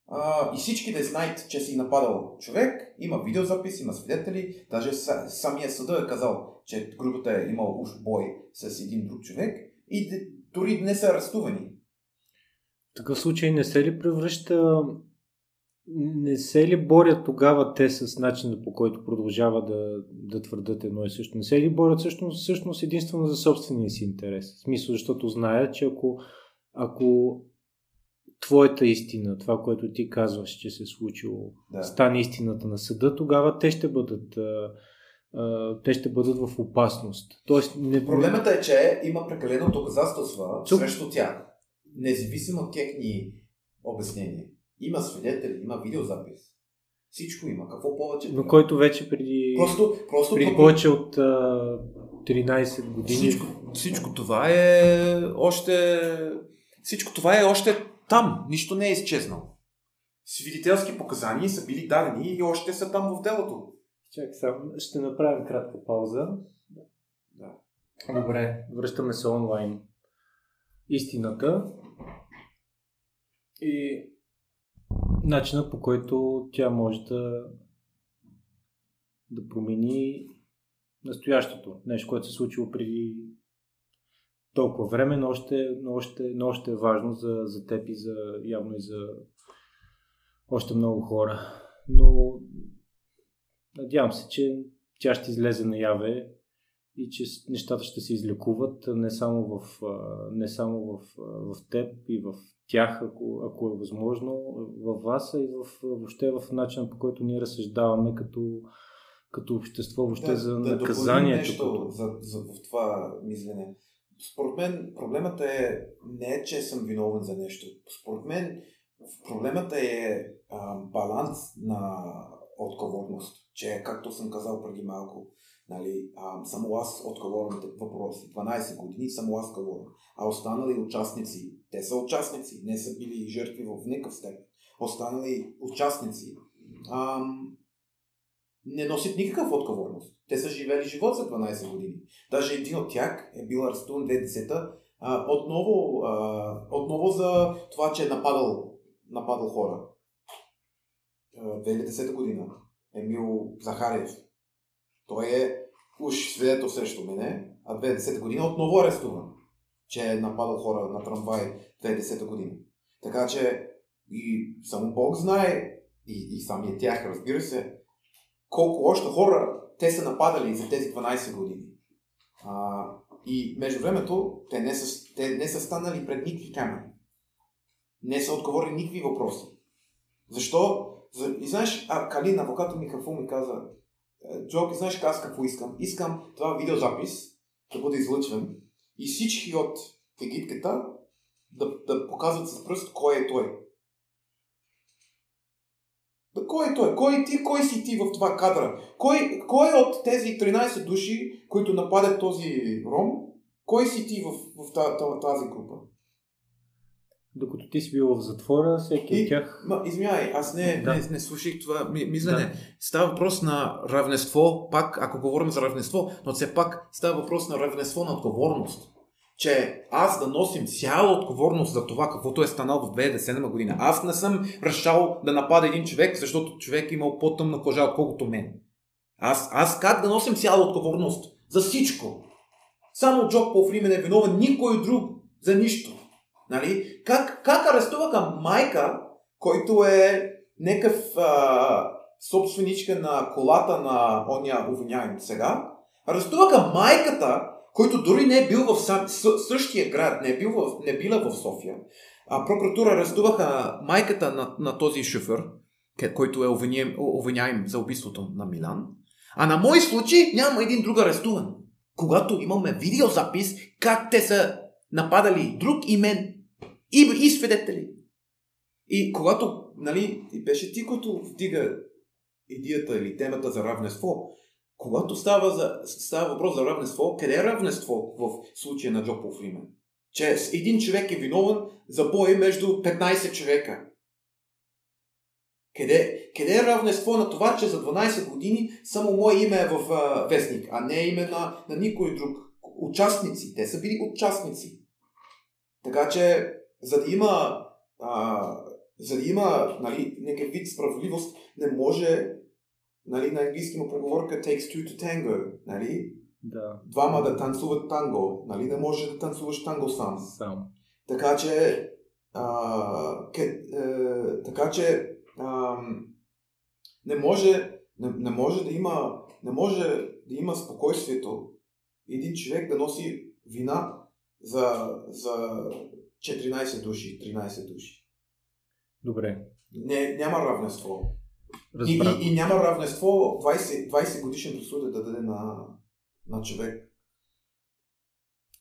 а, и всички да знаят, че си нападал човек, има видеозапис, има свидетели, даже самия съда е казал, че групата е имал уж бой с един друг човек и дори не са арестувани. В такъв случай не се ли превръща не се ли борят тогава те с начина по който продължава да, да твърдат едно и също? Не се ли борят всъщност, всъщност единствено за собствения си интерес? В смисъл, защото знаят, че ако, ако твоята истина, това, което ти казваш, че се е случило, да. стане истината на съда, тогава те ще бъдат те ще бъдат в опасност. Тоест, не... Проблемът е, че има прекалено доказателства Чук... срещу тях, независимо от техни обяснения. Има свидетели, има видеозапис. Всичко има. Какво повече? Но който вече преди, просто, просто преди повече от а, 13 години. Всичко, всичко това е още. Всичко това е още там. Нищо не е изчезнало. Свидетелски показания са били дадени и още са там в делото. Чакай сам, ще направим кратка пауза. Да. Добре, връщаме се онлайн. Истината. И начина по който тя може да, да промени настоящето. Нещо, което се е случило преди толкова време, но още, но още, но още е важно за, за теб и за, явно и за още много хора. Но надявам се, че тя ще излезе наяве и че нещата ще се излекуват не само в, не само в, в теб и в тях, ако, ако е възможно, във вас, и в, въобще в начина по който ние разсъждаваме като, като общество, въобще да, за да наказанието. нещо за, за, в това мислене. Според мен проблемът е не е, че съм виновен за нещо. Според мен проблемът е а, баланс на отговорност. Че, както съм казал преди малко, Нали, а, само аз отговорен на въпроси. 12 години само аз отговорен. А останали участници, те са участници, не са били жертви в никакъв степен. Останали участници ам, не носят никакъв отговорност. Те са живели живот за 12 години. Даже един от тях е бил арестуван 2010 а, отново, а, отново за това, че е нападал, нападал хора. 2010 година. Емил Захарев. Той е уж свидетел срещу мене, а 2010 година отново арестуван, че е нападал хора на трамвай 2010 година. Така че и само Бог знае, и, и самия тях, разбира се, колко още хора те са нападали за тези 12 години. А, и между времето те не, са, те не са станали пред никакви камери. Не са отговорили никакви въпроси. Защо? За, и знаеш, а Калин, адвоката ми какво ми каза? Джоки, знаеш аз какво искам? Искам това видеозапис да бъде излъчван и всички от егитката да, да показват с пръст кой е той. Кой е той? Кой ти? Кой си ти в това кадра? Кой, кой от тези 13 души, които нападят този ром, кой си ти в, в тази група? Докато ти си бил в затвора, всеки от тях... Ма, извинявай, аз не, да. не, не слушах това мислене. Да. Става въпрос на равенство, пак, ако говорим за равенство, но все пак става въпрос на равенство на отговорност. Че аз да носим цяла отговорност за това, каквото е станало в 2010 година. Аз не съм решал да напада един човек, защото човек е имал по-тъмна кожа, отколкото мен. Аз, аз как да носим цяла отговорност? За всичко. Само Джок по време е виновен, никой друг за нищо. Нали? Как, как арестуваха майка, който е а, собственичка на колата на оня обвиняем сега, арестуваха майката, който дори не е бил в същия град, не е, бил в, не е била в София. А прокуратура арестуваха майката на, на този шофьор, който е обвиняем за убийството на Милан. А на мой случай няма един друг арестуван. Когато имаме видеозапис как те са нападали друг и мен и, и свидетели. И когато, нали, беше ти, който вдига идеята или темата за равенство, когато става, за, става въпрос за равенство, къде е равенство в случая на Джо Фримен? Че един човек е виновен за бой между 15 човека. Къде, къде е равенство на това, че за 12 години само мое име е в а, вестник, а не име на, на никой друг? Участници. Те са били участници. Така че за да има, а, за да има нали, някакъв вид справедливост, не може, нали, на английски му преговорка takes two to tango, нали? Да. Двама да танцуват танго, нали? Не може да танцуваш танго сам. Сам. Така че, а, ке, е, така че а, не може, не, не може да има, не може да има спокойствието един човек да носи вина за, за 14 души, 13 души. Добре. Не, няма равенство. И, и, и няма равенство 20, 20 годишен присъда да даде на, на човек.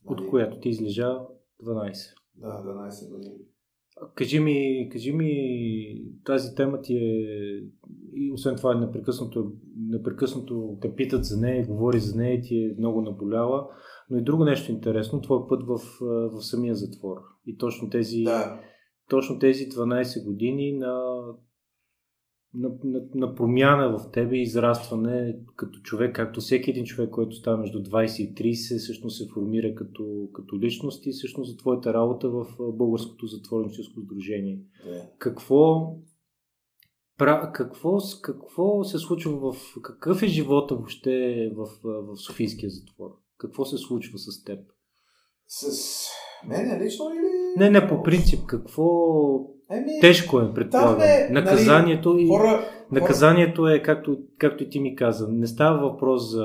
От нали? която ти излежа 12. Да, 12 години. Кажи ми, кажи ми, тази тема ти е, и освен това непрекъснато, непрекъснато те питат за нея, говори за нея, ти е много наболяла, но и друго нещо интересно, твой път в, в самия затвор. И точно тези, да. точно тези 12 години на, на, на, на промяна в тебе, израстване като човек, както всеки един човек, който става между 20 и 30, всъщност се формира като, като личност и всъщност за твоята работа в Българското затворническо сдружение. Да. Какво, какво, какво се случва в... Какъв е живота въобще в, в Софийския затвор? Какво се случва с теб? С мен лично или... Не, не, по принцип, какво... Еми, Тежко е, предполагам. Е, наказанието, нали, и, хора, наказанието е, както, както и ти ми каза, не става въпрос за,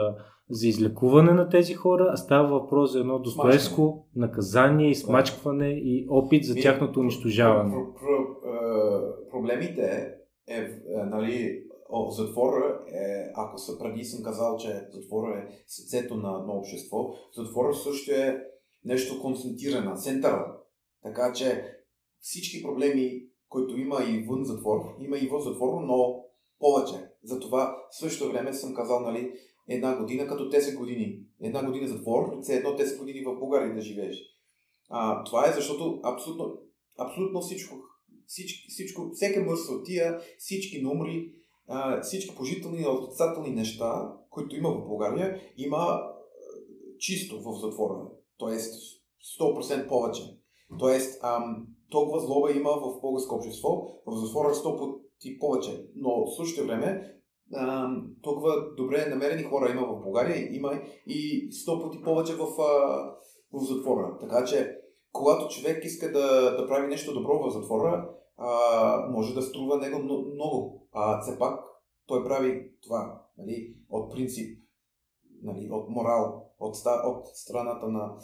за излекуване на тези хора, а става въпрос за едно достоевско наказание, измачкване и опит за тяхното унищожаване. Про, про, про, проблемите е, е, нали, о, затвора е, ако са преди съм казал, че затвора е сърцето на, на общество, затвора също е нещо концентрирано, центъра. Така че всички проблеми, които има и вън затвор, има и вън затвор, но повече. Затова в същото време съм казал, нали, една година като 10 години. Една година затвор, все едно 10 години в България да живееш. А, това е защото абсолютно, абсолютно всичко, всичко, всичко всеки мърс тия, всички номери, всички положителни и отрицателни неща, които има в България, има чисто в затвора. Тоест 100% повече. Тоест, ам, толкова злоба има в българско общество, в затвора 100 пъти повече. Но в същото време, ам, толкова добре намерени хора има в България, има и 100 пъти повече в, а, в затвора. Така че, когато човек иска да, да прави нещо добро в затвора, а, може да струва него много. А все пак той прави това нали, от принцип, нали, от морал, от, от страната на...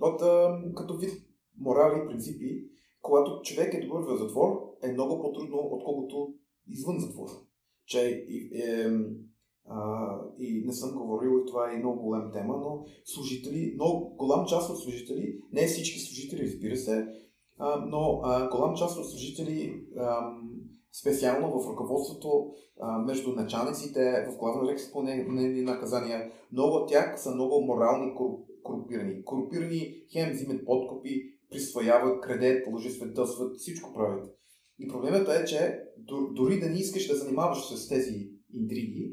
От, а, като вид морали, принципи, когато човек е добър в затвор, е много по-трудно, отколкото извън затвора. Че е, е, а, и не съм говорил, и това е много голям тема, но служители, много голям част от служители, не всички служители, разбира се, а, но а, голям част от служители а, специално в ръководството а, между началниците в дирекция изпълнение наказания, много от тях са много морални корупирани. Корупирани хем взимат подкупи, присвояват кредит, лъжи свидетелстват, всичко правят. И проблемът е, че дори да не искаш да занимаваш с тези интриги,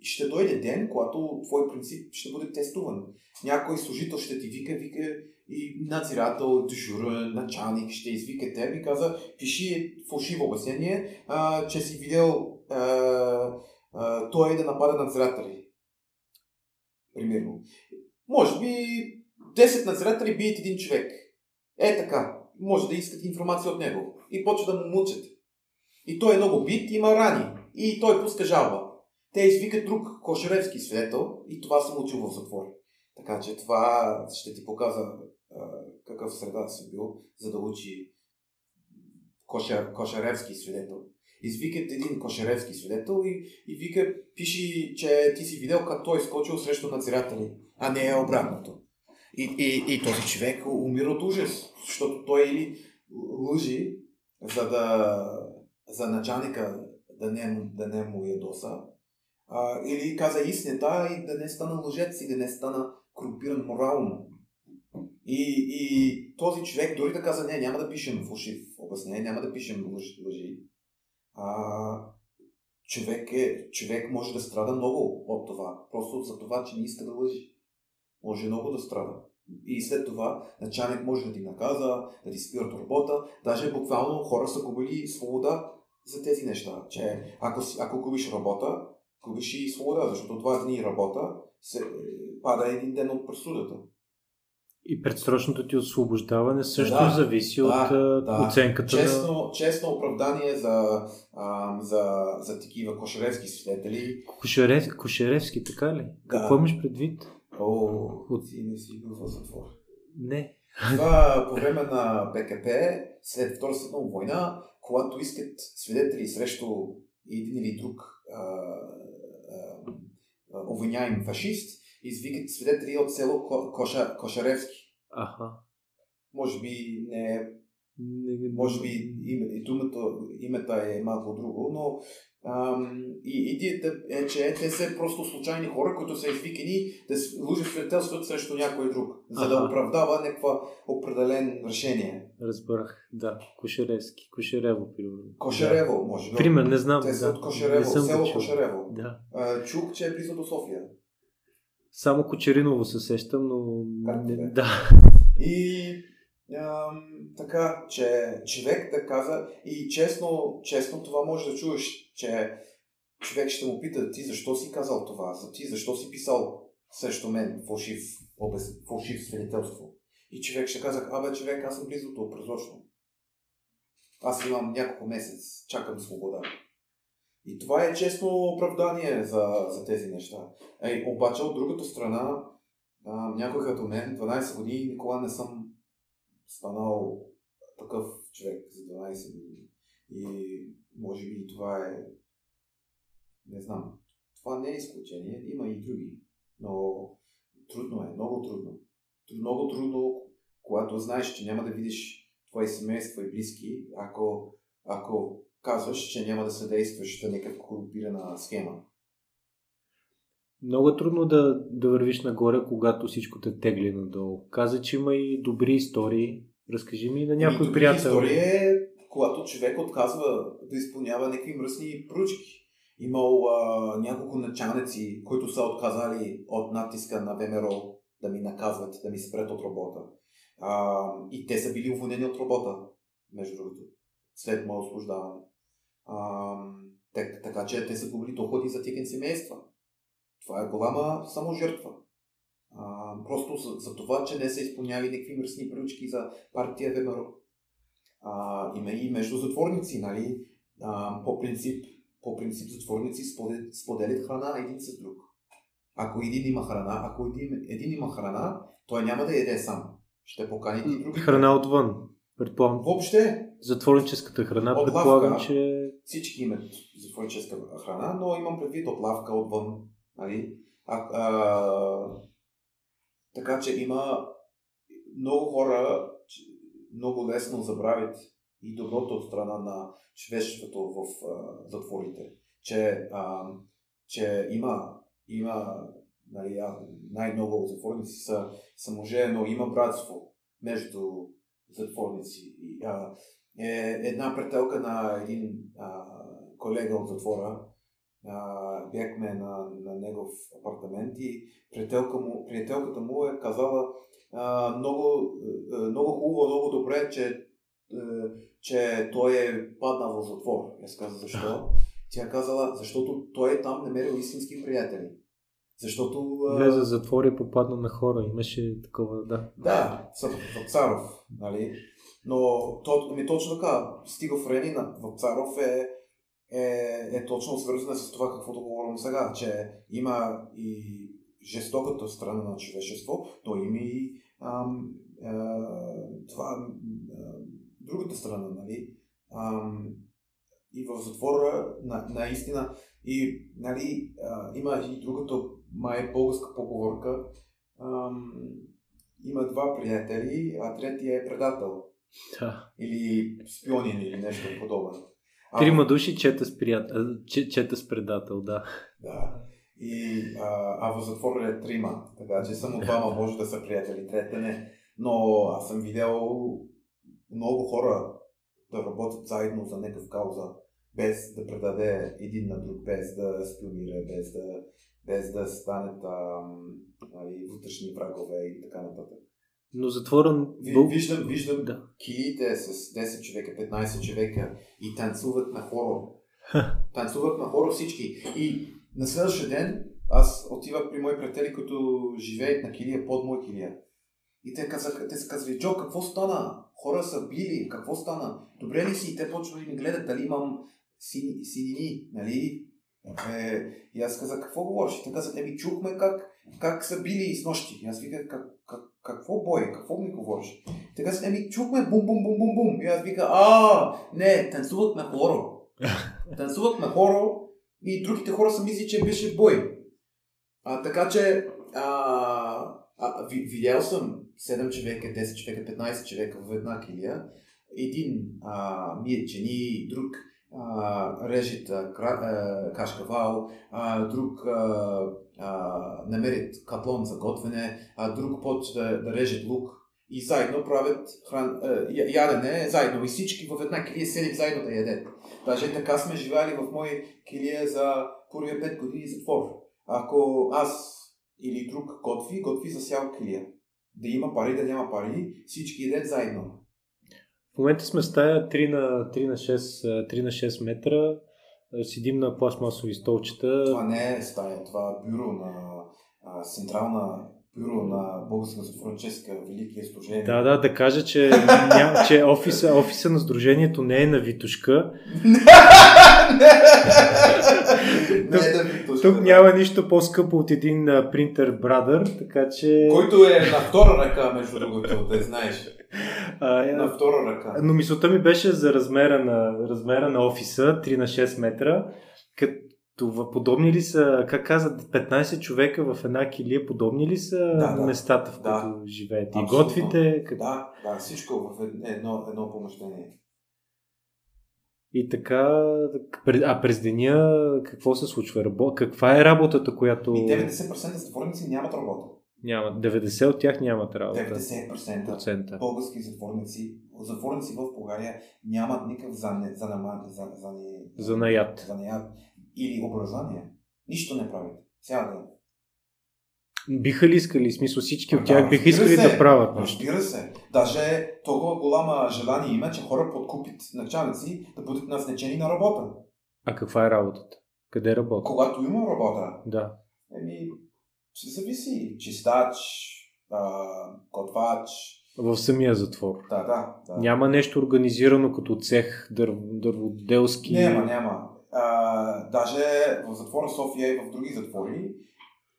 ще дойде ден, когато твой принцип ще бъде тестуван. Някой служител ще ти вика, вика и надзирател, дежурен, началник ще извика теб и каза, пиши фалшиво обяснение, че си видел а, а, той да напада надзиратели. Примерно. Може би 10 надзиратели бият един човек. Е така. Може да искат информация от него. И почва да му мучат. И той е много бит, има рани. И той пуска жалба. Те извикат друг кошеревски свидетел и това съм учил в затвор. Така че това ще ти показва какъв среда съм бил, за да учи кошер, кошеревски свидетел. Извикат един кошеревски свидетел и, и вика, пиши, че ти си видел как той е скочил срещу надзиратели, а не е обратното. И, и, и този човек умира от ужас, защото той или лъжи, за да за началника да не, да не му ядоса, а, или каза истината и да не стана лъжец и да не стана корумпиран морално. И, и този човек дори да каза, не, няма да пишем фалшив обяснение, няма да пишем лъжи, лъжи. А, човек, е, човек може да страда много от това. Просто за това, че не иска да лъжи. Може много да страда. И след това началник може да ти наказа, да ти спира от работа. Даже буквално хора са губили свобода за тези неща. Че ако, ако губиш работа, губиш и свобода, защото два дни работа се пада един ден от пресудата. И предсрочното ти освобождаване също да, зависи да, от да. оценката честно, на... Честно оправдание за, а, за, за такива кошеревски свидетели. Кошерев, кошеревски, така ли? Да. Какво имаш предвид? О, от... ти не си бил в затвор. Не. Това по време на БКП, след Втора световна война, когато искат свидетели срещу един или друг обвиняем фашист, извикат свидетели от село Коша, Кошаревски. Аха. Може би не може би име, думата, името е малко друго, но и идеята е, че те са просто случайни хора, които са извикани да лъжат свидетелстват срещу някой друг, за ага. да оправдава някаква определен решение. Разбрах, да. Кошеревски. Кошерево, примерно. Кошерево, да. може би. Пример, не знам. Те са да. от Кошерево, село Кошерево. Да. чух, че е близо до София. Само Кочериново се сещам, но... не, да. И така, че човек да каза и честно, честно това може да чуеш, че човек ще му пита ти защо си казал това, за ти защо си писал срещу мен фалшив, обез, фалшив свидетелство. И човек ще каза, абе човек, аз съм близо до прозрачно. Аз имам няколко месец, чакам свобода. И това е честно оправдание за, за тези неща. Ей, обаче от другата страна, а, някой като мен, 12 години, никога не съм станал такъв човек за 12 години. И може би това е, не знам, това не е изключение, има и други, но трудно е, много трудно. Много трудно, когато знаеш, че няма да видиш твои семейства и близки, ако, ако казваш, че няма да съдействаш за някаква корумпирана схема. Много е трудно да, да вървиш нагоре, когато всичко те тегли надолу. Каза, че има и добри истории. Разкажи ми на някой приятел. История е, когато човек отказва да изпълнява някакви мръсни поръчки. Имал а, няколко началници, които са отказали от натиска на ВМРО да ми наказват, да ми спрят от работа. А, и те са били уволнени от работа, между другото, след моето освобождаване. А, так, така че те са губили доходи за техни семейства. Това е голяма саможертва. А, просто за, за това, че не са изпълняли някакви мръсни пръчки за партия ВМРО. А, има и между затворници, нали? А, по, принцип, по принцип затворници споделят, споделят храна един с друг. Ако един има храна, ако един, един има храна, той няма да яде сам. Ще покани и други. Храна отвън. Предполагам. Въобще. Затворническата храна, от предполагам, лавка, че... Всички имат затворническа храна, но имам предвид от лавка, отвън. Нали? А, а, така че има много хора, много лесно забравят и доброто от страна на човечеството в а, затворите. Че, а, че има, има нали, най-много затворници са, са мъже, но има братство между затворници. И, а, е една претелка на един а, колега от затвора. А, бяхме на, на негов апартамент и приятелка му, приятелката му е казала а, много, много хубаво, много добре, че, че той е паднал в затвор. Аз каза защо. *laughs* Тя казала, защото той е там намерил истински приятели. Защото... Влезе в затвор и попадна на хора. Имаше такова, да. Да, в Царов, нали? Но то, ми точно така, стигофрения в Царов е, е, е точно свързана с това, каквото говорим сега, че има и жестоката страна на човечество, то има и ам, а, това, а, другата страна, нали? Ам, и в затвора, на, наистина, и нали, а, има и другата май българска поговорка. Ам, има два приятели, а третия е предател. Да. Или спионин или нещо подобно. Трима души чета с, приятел, чета с предател, да. Да. И, а, а в затвора е трима, така че само двама може да са приятели, трета не. Но аз съм видял много хора да работят заедно за някакъв кауза, без да предаде един на друг, без да спионира, без да, без да станат нали, вътрешни врагове и така нататък. Но затворен... Виждам, виждам да. килите с 10 човека, 15 човека и танцуват на хоро. танцуват на хоро всички. И на следващия ден аз отивах при мои приятели, които живеят на килия под мой килия. И те, казаха, те са казали, Джо, какво стана? Хора са били, какво стана? Добре ли си? И те почвали да ми гледат дали имам сини, синини, нали? Е, и аз казах, какво говориш? И те казаха, еми чухме как, как са били с нощи. И аз виках, как, как, какво бой? Какво ми говориш? Те казаха, еми чухме бум бум бум бум бум. И аз виках, а, не, танцуват на хоро. *laughs* танцуват на хоро и другите хора са мисли, че беше бой. А, така че, а, а, видял съм 7 човека, 10 човека, 15 човека в една килия. Един а, ми е чени, друг а, режат а, кашкавал, а, друг а, а, намерят катлон за готвене, а друг почва да, да режат лук и заедно правят хран, а, ядене, заедно и всички в една килия седим заедно да ядат. Даже така сме живели в мои килия за първия 5 години затвор. Ако аз или друг готви, готви за цяла килия. Да има пари, да няма пари, всички ядат заедно. В момента сме стая 3 на, 3 на, 6, 3 на 6 метра. Седим на пластмасови столчета. Това не е стая, това е бюро на а, централна бюро на Българска затворническа Великия Сдружение. Да, да, да кажа, че, ням, че офиса, офиса на Сдружението не е на Витушка. не е на Витушка. Тук няма нищо по-скъпо от един принтер Брадър, така че... Който е на втора ръка, между другото, да знаеш. А, на втора ръка. Но мисълта ми беше за размера на, размера на офиса, 3 на 6 метра. Като подобни ли са, как каза, 15 човека в една килия, подобни ли са да, да. местата, в които да. живеете? И готвите? Как... Да, да, всичко в едно, едно помещение. И така, а през деня какво се случва? Каква е работата, която... И 90% затворници нямат работа. Нямат. 90 от тях нямат работа. 90% процента. български затворници, затворници в България нямат никакъв за, за, за, за, за, наят. за наят или образование. Нищо не правят. Цял ден. Биха ли искали, смисъл всички от тях биха искали се, да правят нещо? Разбира се. Даже толкова голяма желание има, че хора подкупят началници да бъдат назначени на работа. А каква е работата? Къде работа? Когато има работа. Да. Еми, ще зависи. Чистач, а, готвач. В самия затвор. Да, да, да. Няма нещо организирано като цех дър, дърводелски. Няма, няма. А, даже в затвора София и в други затвори,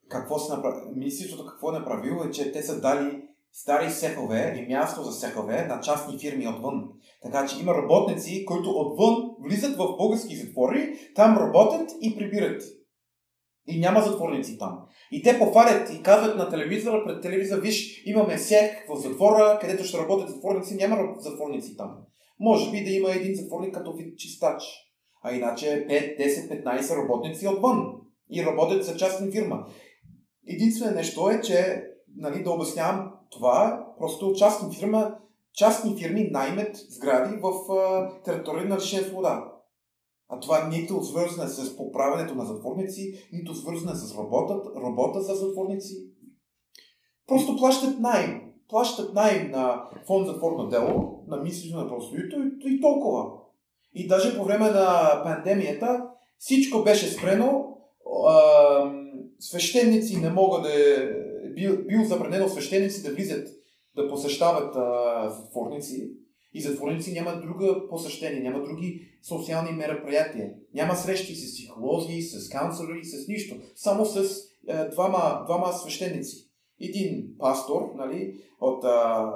какво се направи? Министерството какво е направило е, че те са дали стари сехове и място за сехове на частни фирми отвън. Така че има работници, които отвън влизат в български затвори, там работят и прибират. И няма затворници там. И те пофарят и казват на телевизора, пред телевизора, виж, имаме сек в затвора, където ще работят затворници, няма затворници там. Може би да има един затворник като чистач. А иначе 5, 10, 15 работници отвън. И работят за частна фирма. Единствено нещо е, че нали, да обяснявам това, просто частна фирма, частни фирми наймат сгради в територия на лишен свобода. А това нито свързано е с поправянето на затворници, нито свързано е с работа, работа за затворници. Просто плащат найм. Плащат найм на фонд затворно дело, на мислито на правосъдието и, и толкова. И даже по време на пандемията всичко беше спрено. А, свещеници не могат да... Бил, бил забранено свещеници да влизат да посещават а, затворници. И затворници няма друга посещение, няма други социални мероприятия. Няма срещи с психолози, с канцлери, с нищо. Само с е, двама, двама свещеници. Един пастор нали, от а,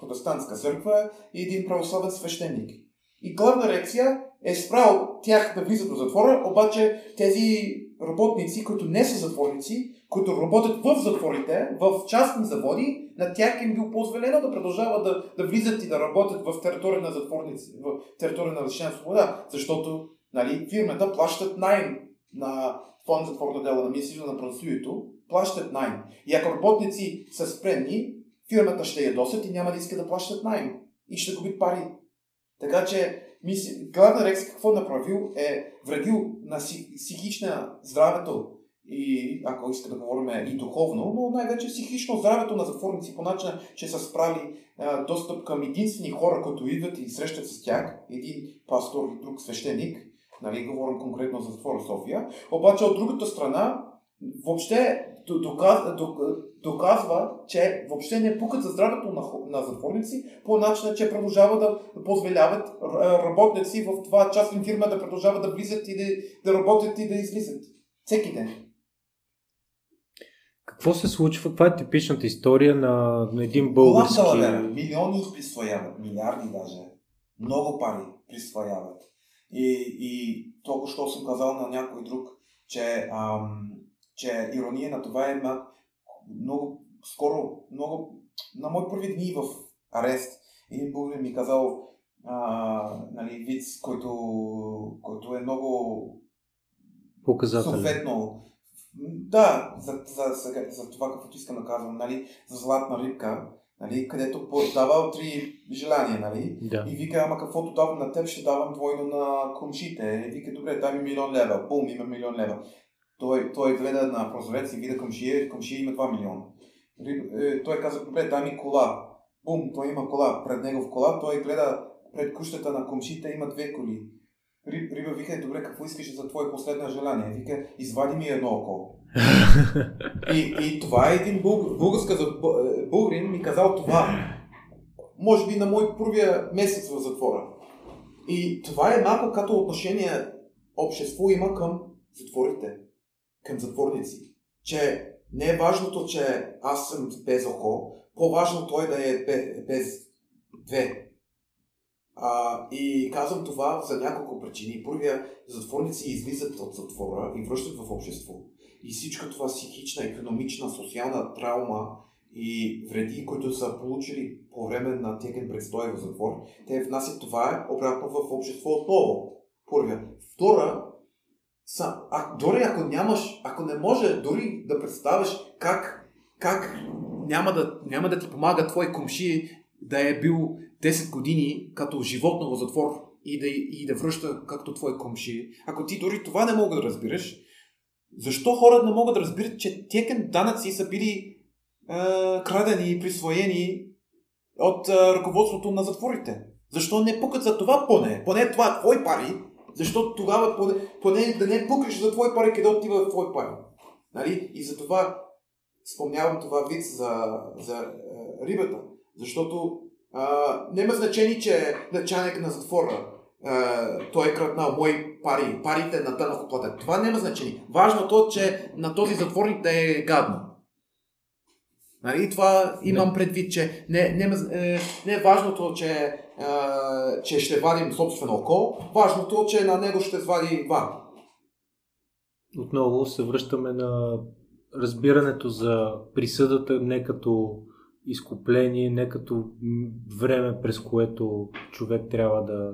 протестантска църква и един православен свещеник. И главна рекция е спрал тях да влизат до затвора, обаче тези работници, които не са затворници, които работят в затворите, в частни заводи, на тях им бил позволено да продължават да, да влизат и да работят в територия на затворници, в територия на лишена свобода, защото нали, фирмата плащат найм на фонд затворно дело на Министерството на правосъдието, плащат найм. И ако работници са спрени, фирмата ще ядосат и няма да иска да плащат найм. И ще губят пари. Така че мисли, главна Рекс какво направил е вредил на психична здравето и ако иска да говорим и духовно, но най-вече психично здравето на затворници по начин, че са справи а, достъп към единствени хора, които идват и срещат с тях, един пастор и друг свещеник, нали, говорим конкретно за затвора София, обаче от другата страна въобще доказва, доказва, че въобще не пукат за здравето на, на затворници по начина, че продължава да позволяват работници в това частна фирма да продължават да влизат и да, да работят и да излизат. Всеки ден. Какво се случва? Каква е типичната история на, на един български... Голям милиони присвояват, милиарди даже. Много пари присвояват. И, и толкова що съм казал на някой друг, че ам, че ирония на това е много скоро, много, на мои първи дни в арест, един българин ми казал а, нали, виц, който, който е много показателен. Съответно, да, за, за, за, за това, каквото искам да казвам, нали, за златна рибка, нали, където давал три желания, нали? Да. И вика, ама каквото давам на теб, ще давам двойно на комшите. И вика, добре, дай ми милион лева. Бум, има милион лева той, той гледа на прозорец и вида комшия, комшия има 2 милиона. Е, той каза, добре, дай ми кола. Бум, той има кола. Пред него в кола, той гледа пред кущата на комшите, има две коли. Риба вика, добре, какво искаш за твое последно желание? Вика, извади ми едно око. *laughs* и, и това е един българска е, българин ми казал това. Може би на мой първия месец в затвора. И това е малко като отношение общество има към затворите към затворници. Че не е важното, че аз съм без око, по-важно той да е без две. А, и казвам това за няколко причини. Първия, затворници излизат от затвора и връщат в общество. И всичко това психична, економична, социална травма и вреди, които са получили по време на техен престой в затвор, те внасят това обратно в общество отново. Първия. Втора, са, а, дори ако нямаш, ако не може дори да представиш как, как няма, да, няма да ти помага твой комши да е бил 10 години като животно в затвор и да, и да връща както твой комши, ако ти дори това не мога да разбираш, защо хората не могат да разбират, че текен данъци са били е, крадени и присвоени от е, ръководството на затворите? Защо не пукат за това поне? Поне това твой пари, защото тогава поне, поне да не пукаш за твой пари, къде отива твой пари. Нали? И затова спомнявам това вид за, за е, рибата. Защото е, няма значение, че е началник на затвора е, той е краднал мои пари, парите на данъкоплатец. Това няма значение. Важното е, че на този затворник да е гадно. Нали? Това имам предвид, че не, не, не, не е важното, че че ще вадим собствено око. Важното е, че на него ще свади ван. Отново се връщаме на разбирането за присъдата не като изкупление, не като време, през което човек трябва да,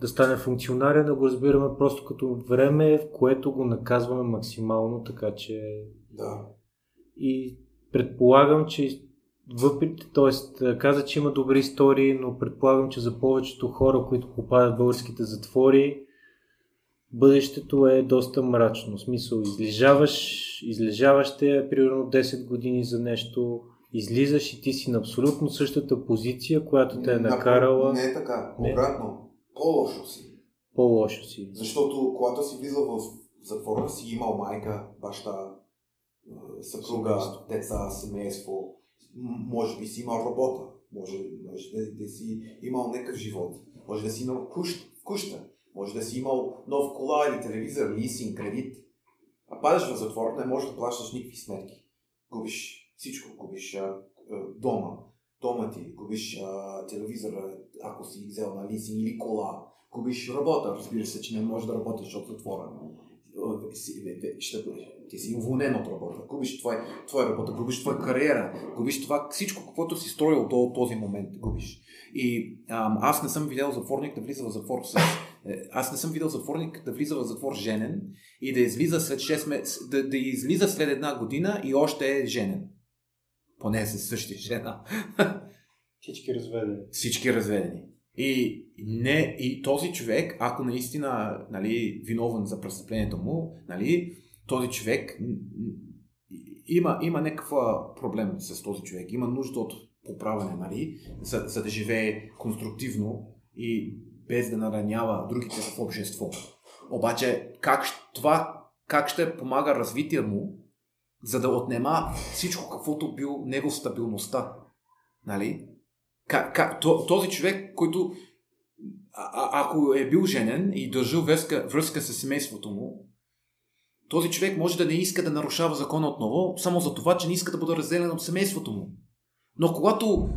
да стане функционален, да го разбираме просто като време, в което го наказваме максимално, така че... Да. И предполагам, че въпреки, т.е. каза, че има добри истории, но предполагам, че за повечето хора, които попадат в българските затвори, бъдещето е доста мрачно. В смисъл, излежаваш, излежаваш те примерно 10 години за нещо, излизаш и ти си на абсолютно същата позиция, която те е накарала. Не е така. Обратно. По-лошо си. По-лошо си. Защото когато си влизал в затвора, си имал майка, баща, съпруга, семейство. деца, семейство. Може би си имал работа. Може, може да, да си имал някакъв живот. Може да си имал кущ, къща. Може да си имал нов кола или телевизор, лисинг, кредит. А падаш в затвор, не можеш да плащаш никакви сметки. Губиш всичко. Губиш а, дома, дома ти, губиш а, телевизора, ако си взел на лисинг или кола. Губиш работа, разбира се, че не можеш да работиш от затвора. Ще, ти си уволнен от работа, губиш твоя, твоя работа, губиш твоя кариера, губиш това всичко, каквото си строил до този момент, губиш. И ам, аз не съм видял затворник да влиза в затвор с... Е, аз не съм видял затворник да влиза в затвор женен и да излиза след 6 месеца, да, да излиза след една година и още е женен. Поне с същия жена. *laughs* Всички разведени. Всички разведени. И, не, и този човек, ако наистина нали, виновен за престъплението му, нали, този човек има, има някаква проблем с този човек. Има нужда от поправяне, нали, за, за да живее конструктивно и без да наранява другите в общество. Обаче, как, това как ще помага развитие му, за да отнема всичко, каквото бил него стабилността. Нали? Как, как, този човек, който а, ако е бил женен и държал връзка, връзка с семейството му, този човек може да не иска да нарушава закона отново, само за това, че не иска да бъде разделен от семейството му. Но когато,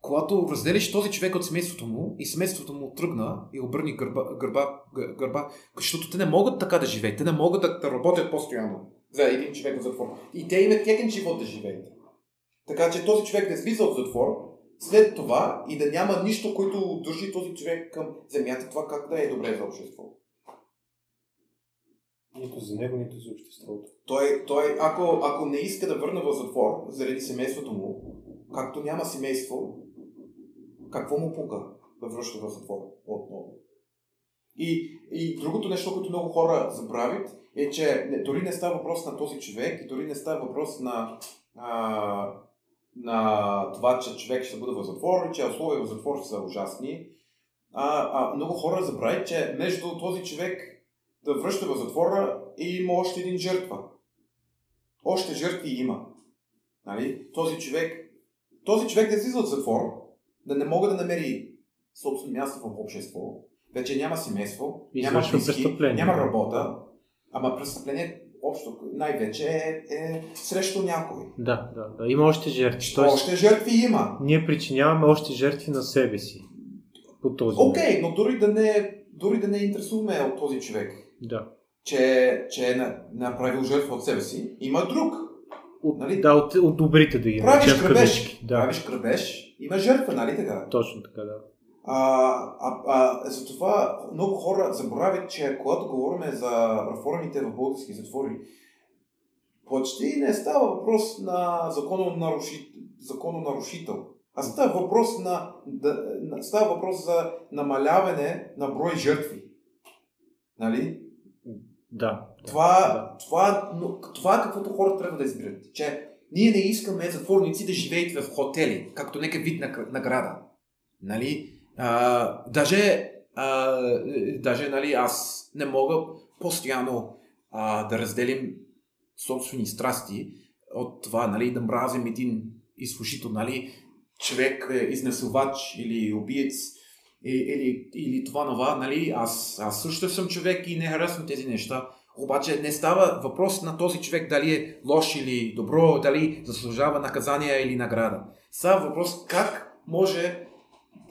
когато разделиш този човек от семейството му и семейството му тръгна и обърни гърба, гърба, гърба, защото те не могат така да живеят, те не могат да, да работят постоянно за един човек в затвор. И те имат техен живот да живеят. Така че този човек да слиза от затвор, след това и да няма нищо, което държи този човек към земята, това как да е добре за общество. Нито за него, нито за обществото. Той, той ако, ако не иска да върне в затвор заради семейството му, както няма семейство, какво му пука да връща в затвор отново? И, и другото нещо, което много хора забравят, е, че не, дори не става въпрос на този човек, и дори не става въпрос на, а, на това, че човек ще бъде в затвор, и че условия в затвор са ужасни. А, а много хора забравят, че между този човек да връща в затвора и има още един жертва. Още жертви има. Нали? Този човек този човек да излиза от затвор, да не мога да намери собствено място в общество, вече няма семейство, няма близки, няма работа, ама престъпление общо най-вече е, е срещу някой. Да, да, да. Има още жертви. Тоест, още жертви има. Ние причиняваме още жертви на себе си. По този Окей, okay, но дори да, не, дори да не интересуваме от този човек. Да. Че, че е направил жертва от себе си, има друг, от, нали? Да, от, от добрите да ги Правиш кръбеж, да. правиш кръбеж, има жертва, нали така? Точно така, да. А, а, а, затова много хора забравят, че когато говорим за реформите в български затвори, почти не става въпрос на закононарушител, закононарушител а става въпрос, на, да, става въпрос за намаляване на брой жертви. Нали? Да. Това, да. Това, но, това каквото хората трябва да изберат. Че ние не искаме затворници да живеят в хотели, както нека вид награда. Нали? А, даже, а, даже нали, аз не мога постоянно а, да разделим собствени страсти от това, нали, да мразим един изслушител, нали, човек е изнесувач или убиец или, или това нова, нали, аз, аз също съм човек и не харесвам тези неща. Обаче не става въпрос на този човек дали е лош или добро, дали заслужава наказание или награда. Става въпрос как може,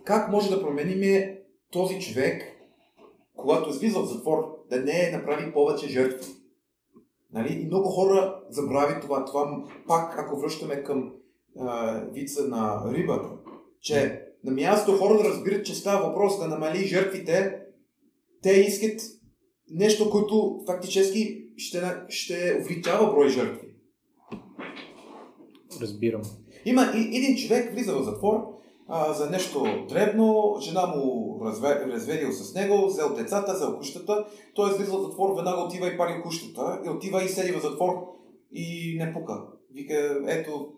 как може да променим този човек, когато излиза от затвор, да не направи повече жертви. Нали? И много хора забравят това. Това пак, ако връщаме към а, вица на рибата, че на място хора да разбират, че става въпрос да намали жертвите, те искат нещо, което фактически ще, ще увеличава брой жертви. Разбирам. Има и, един човек влиза в затвор а, за нещо дребно, жена му разве, разведил с него, взел децата, взел кущата, той влиза в затвор, веднага отива и пали кущата, и отива и седи в затвор и не пука. Вика, ето,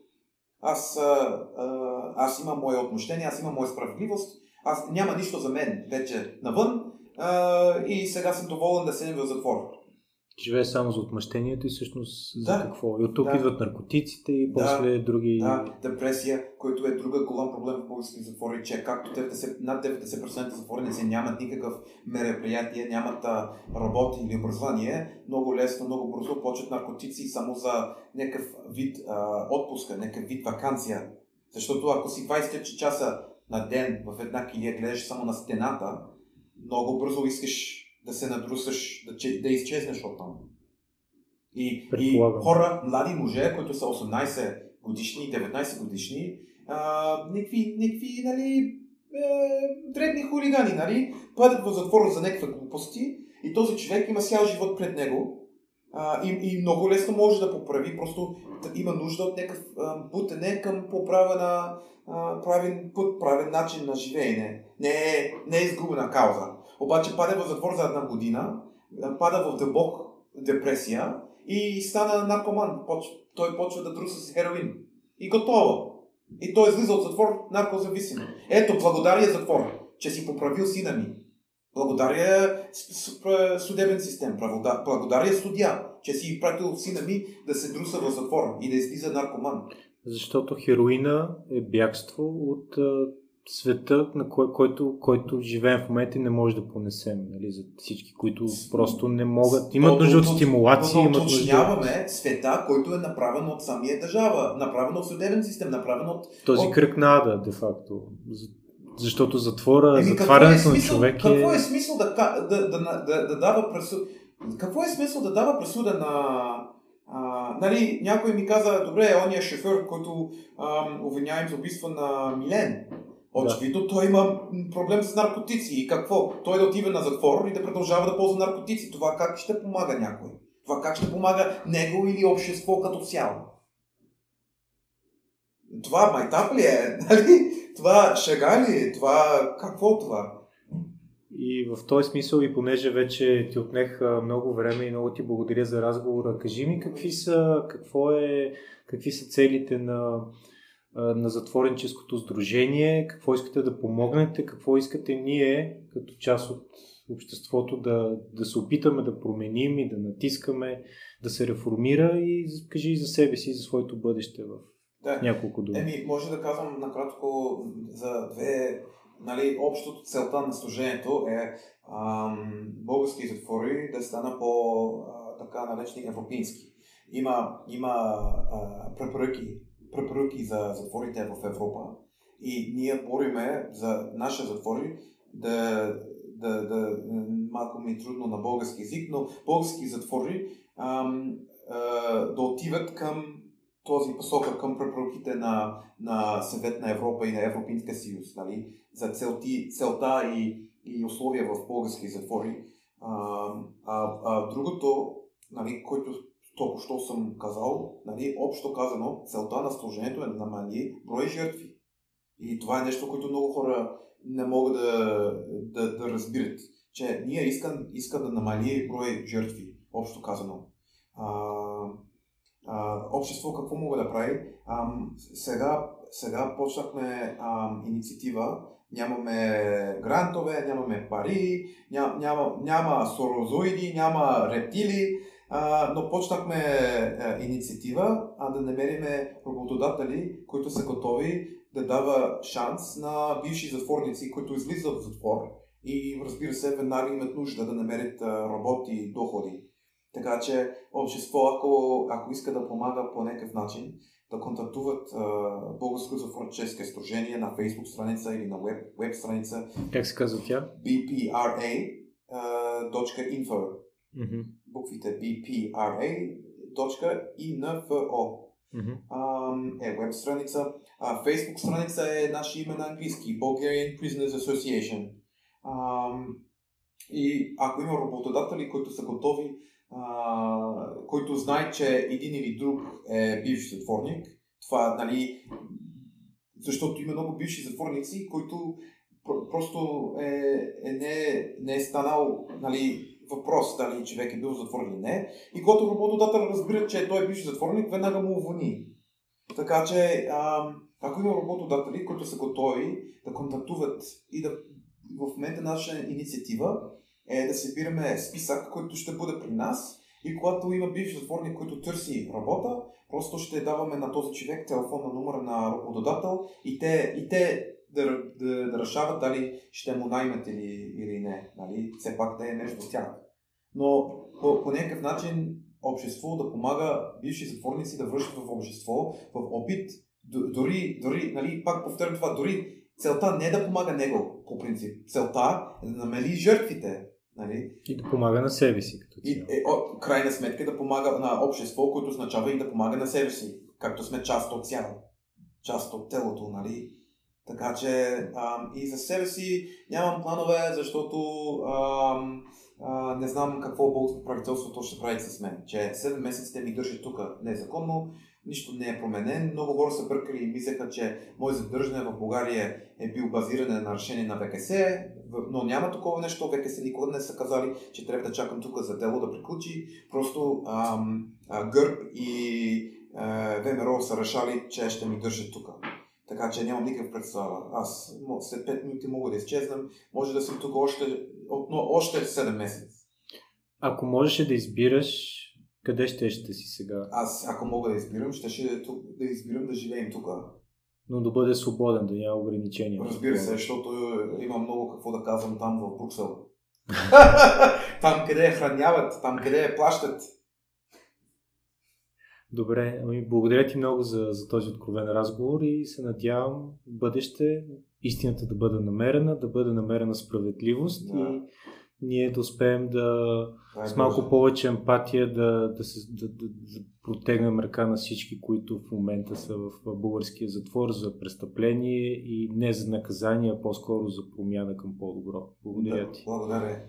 аз, а, аз имам мое отмъщение, аз имам моя справедливост, аз няма нищо за мен вече навън а, и сега съм доволен да седем в затвор. Живее само за отмъщението и всъщност Да. за какво? И от тук Да. идват наркотиците и Да. после други... Да, депресия, който е друга голям проблем в български затвори, че както 90, над 90% затвореници нямат никакъв мероприятие, нямат а, работа или образование, много лесно, много бързо почват наркотици само за някакъв вид а, отпуска, някакъв вид вакансия. Защото ако си 24 часа на ден в една килия гледаш само на стената, много бързо искаш да се надрусаш, да, че- да изчезнеш от там. И, и хора, млади мъже, които са 18 годишни, 19 годишни, а, някакви, някакви, нали, е, дребни хулигани, нали, падат в затвора за някакви глупости и този човек има цял живот пред него а, и, и много лесно може да поправи, просто има нужда от някакъв а, бутене към поправена, а, правен път, правен начин на живеене. Не е, не е изгубена кауза. Обаче пада в затвор за една година, пада в дълбок депресия и стана наркоман. Той почва да друса с хероин. И готово. И той излиза от затвор наркозависим. Ето, благодаря затвор, че си поправил сина ми. Благодаря съдебен систем. Благодаря судя, че си пратил сина ми да се друса в затвора и да излиза наркоман. Защото хероина е бягство от света, на кой, който, който живеем в момента и не може да понесем. Нали, за всички, които просто не могат. Имат нужда от стимулации, имат нужда. света, който е направен от самия държава, направен от съдебен систем, направен от... Този от- кръг на ада, де факто. За- Защото затвора, Еми, е затварянето на смисъл, човек какво е... е смисъл да, да, да, да, да, да дава пресуда? Какво е смисъл да дава пресуда на... А, нали, някой ми каза, добре, ония шофьор, който обвиняем за убийство на Милен. Очевидно той има проблем с наркотици. И какво? Той да отива на затвор и да продължава да ползва наркотици. Това как ще помага някой? Това как ще помага него или общество като цяло? Това майтап ли е? *laughs* Нали? Това шега ли е? Това какво е това? И в този смисъл, и понеже вече ти отнех много време и много ти благодаря за разговора, кажи ми какви са, какво е, какви са целите на, на затворенческото сдружение, какво искате да помогнете, какво искате ние, като част от обществото, да, да се опитаме да променим и да натискаме, да се реформира и кажи и за себе си, и за своето бъдеще в Да. няколко думи. Еми, може да казвам накратко за две, нали, общото целта на служението е ам, български затвори да стана по а, така наречени европейски. Има, има а, препоръки, препоръки за затворите в Европа и ние бориме за наши затвори да, да, да, малко ми е трудно на български язик, но български затвори ам, а, да отиват към този посока към препоръките на, на Съвет на Европа и на Европейския съюз, нали, за целти, целта и, и условия в български затвори. А, а, а другото, нали, което толкова що съм казал, нали, общо казано, целта на служението е да намали брой жертви. И това е нещо, което много хора не могат да, да, да разбират. Че ние искам, искам да намали брой жертви, общо казано. А, а, общество какво мога да прави? А, сега, сега почнахме а, инициатива, нямаме грантове, нямаме пари, ня, няма, няма сорозоиди, няма рептили, а, но почнахме а, инициатива, а да намериме работодатели, които са готови да дава шанс на бивши затворници, които излизат от затвор и разбира се, веднага имат нужда да намерят работи и доходи. Така че общество, ако, ако иска да помага по някакъв начин, да контактуват uh, Българско затворническо сдружение на Facebook страница или на веб, веб страница Как се казва тя? bpra.info Мгм. Буквите bpra.info mm-hmm. е веб страница. А, Facebook страница е наше име на английски Bulgarian Prisoners Association. А, и ако има работодатели, които са готови, а, които знаят, че един или друг е бивш затворник, това, нали, защото има много бивши затворници, които просто е, е не, не е станал нали, въпрос дали човек е бил затворен или не. И когато работодател разбира, че той е бивш затворник, веднага му уволни. Така че, а, ако има работодатели, които са готови да контактуват и да в момента наша инициатива е да събираме списък, който ще бъде при нас и когато има бивш затворник, който търси работа, просто ще даваме на този човек телефонна номера на работодател и те, и те да, да, да решават дали ще му наймат или, или не. Нали? Все пак да е между тях. Но по, по някакъв начин общество да помага бивши затворници да връщат в общество, в опит, дори, дори нали, пак повторям това, дори целта не е да помага него, по принцип. Целта е да намали жертвите. Нали? И да помага на себе си. Като и, е, о, крайна сметка да помага на общество, което означава и да помага на себе си, както сме част от цяло, част от телото, нали? Така че а, и за себе си нямам планове, защото а, а, не знам какво българско правителството ще прави с мен. Че 7 месеца те ми държат тук незаконно, нищо не е променен. Много хора са бъркали и мислеха, че мое задържане в България е бил базиране на решение на ВКС, но няма такова нещо. ВКС никога не са казали, че трябва да чакам тук за дело да приключи. Просто ам, а, Гърб и а, ВМРО са решали, че ще ми държат тук. Така че нямам никакъв представа. Аз след 5 минути мога да изчезнам. Може да съм тук още, но още 7 месеца. Ако можеш да избираш, къде ще ще си сега? Аз, ако мога да избирам, ще, ще да избирам да живеем тук. Но да бъде свободен, да няма ограничения. Разбира се, защото има много какво да казвам там в Бруксел. *laughs* там къде храняват, там къде плащат. Добре, ами благодаря ти много за, за този откровен разговор и се надявам в бъдеще истината да бъде намерена, да бъде намерена справедливост да. и ние да успеем да Ай, с малко повече емпатия да, да, се, да, да, да протегнем ръка на всички, които в момента са в българския затвор за престъпление и не за наказание, а по-скоро за промяна към по-добро. Благодаря да, ти. Благодаря.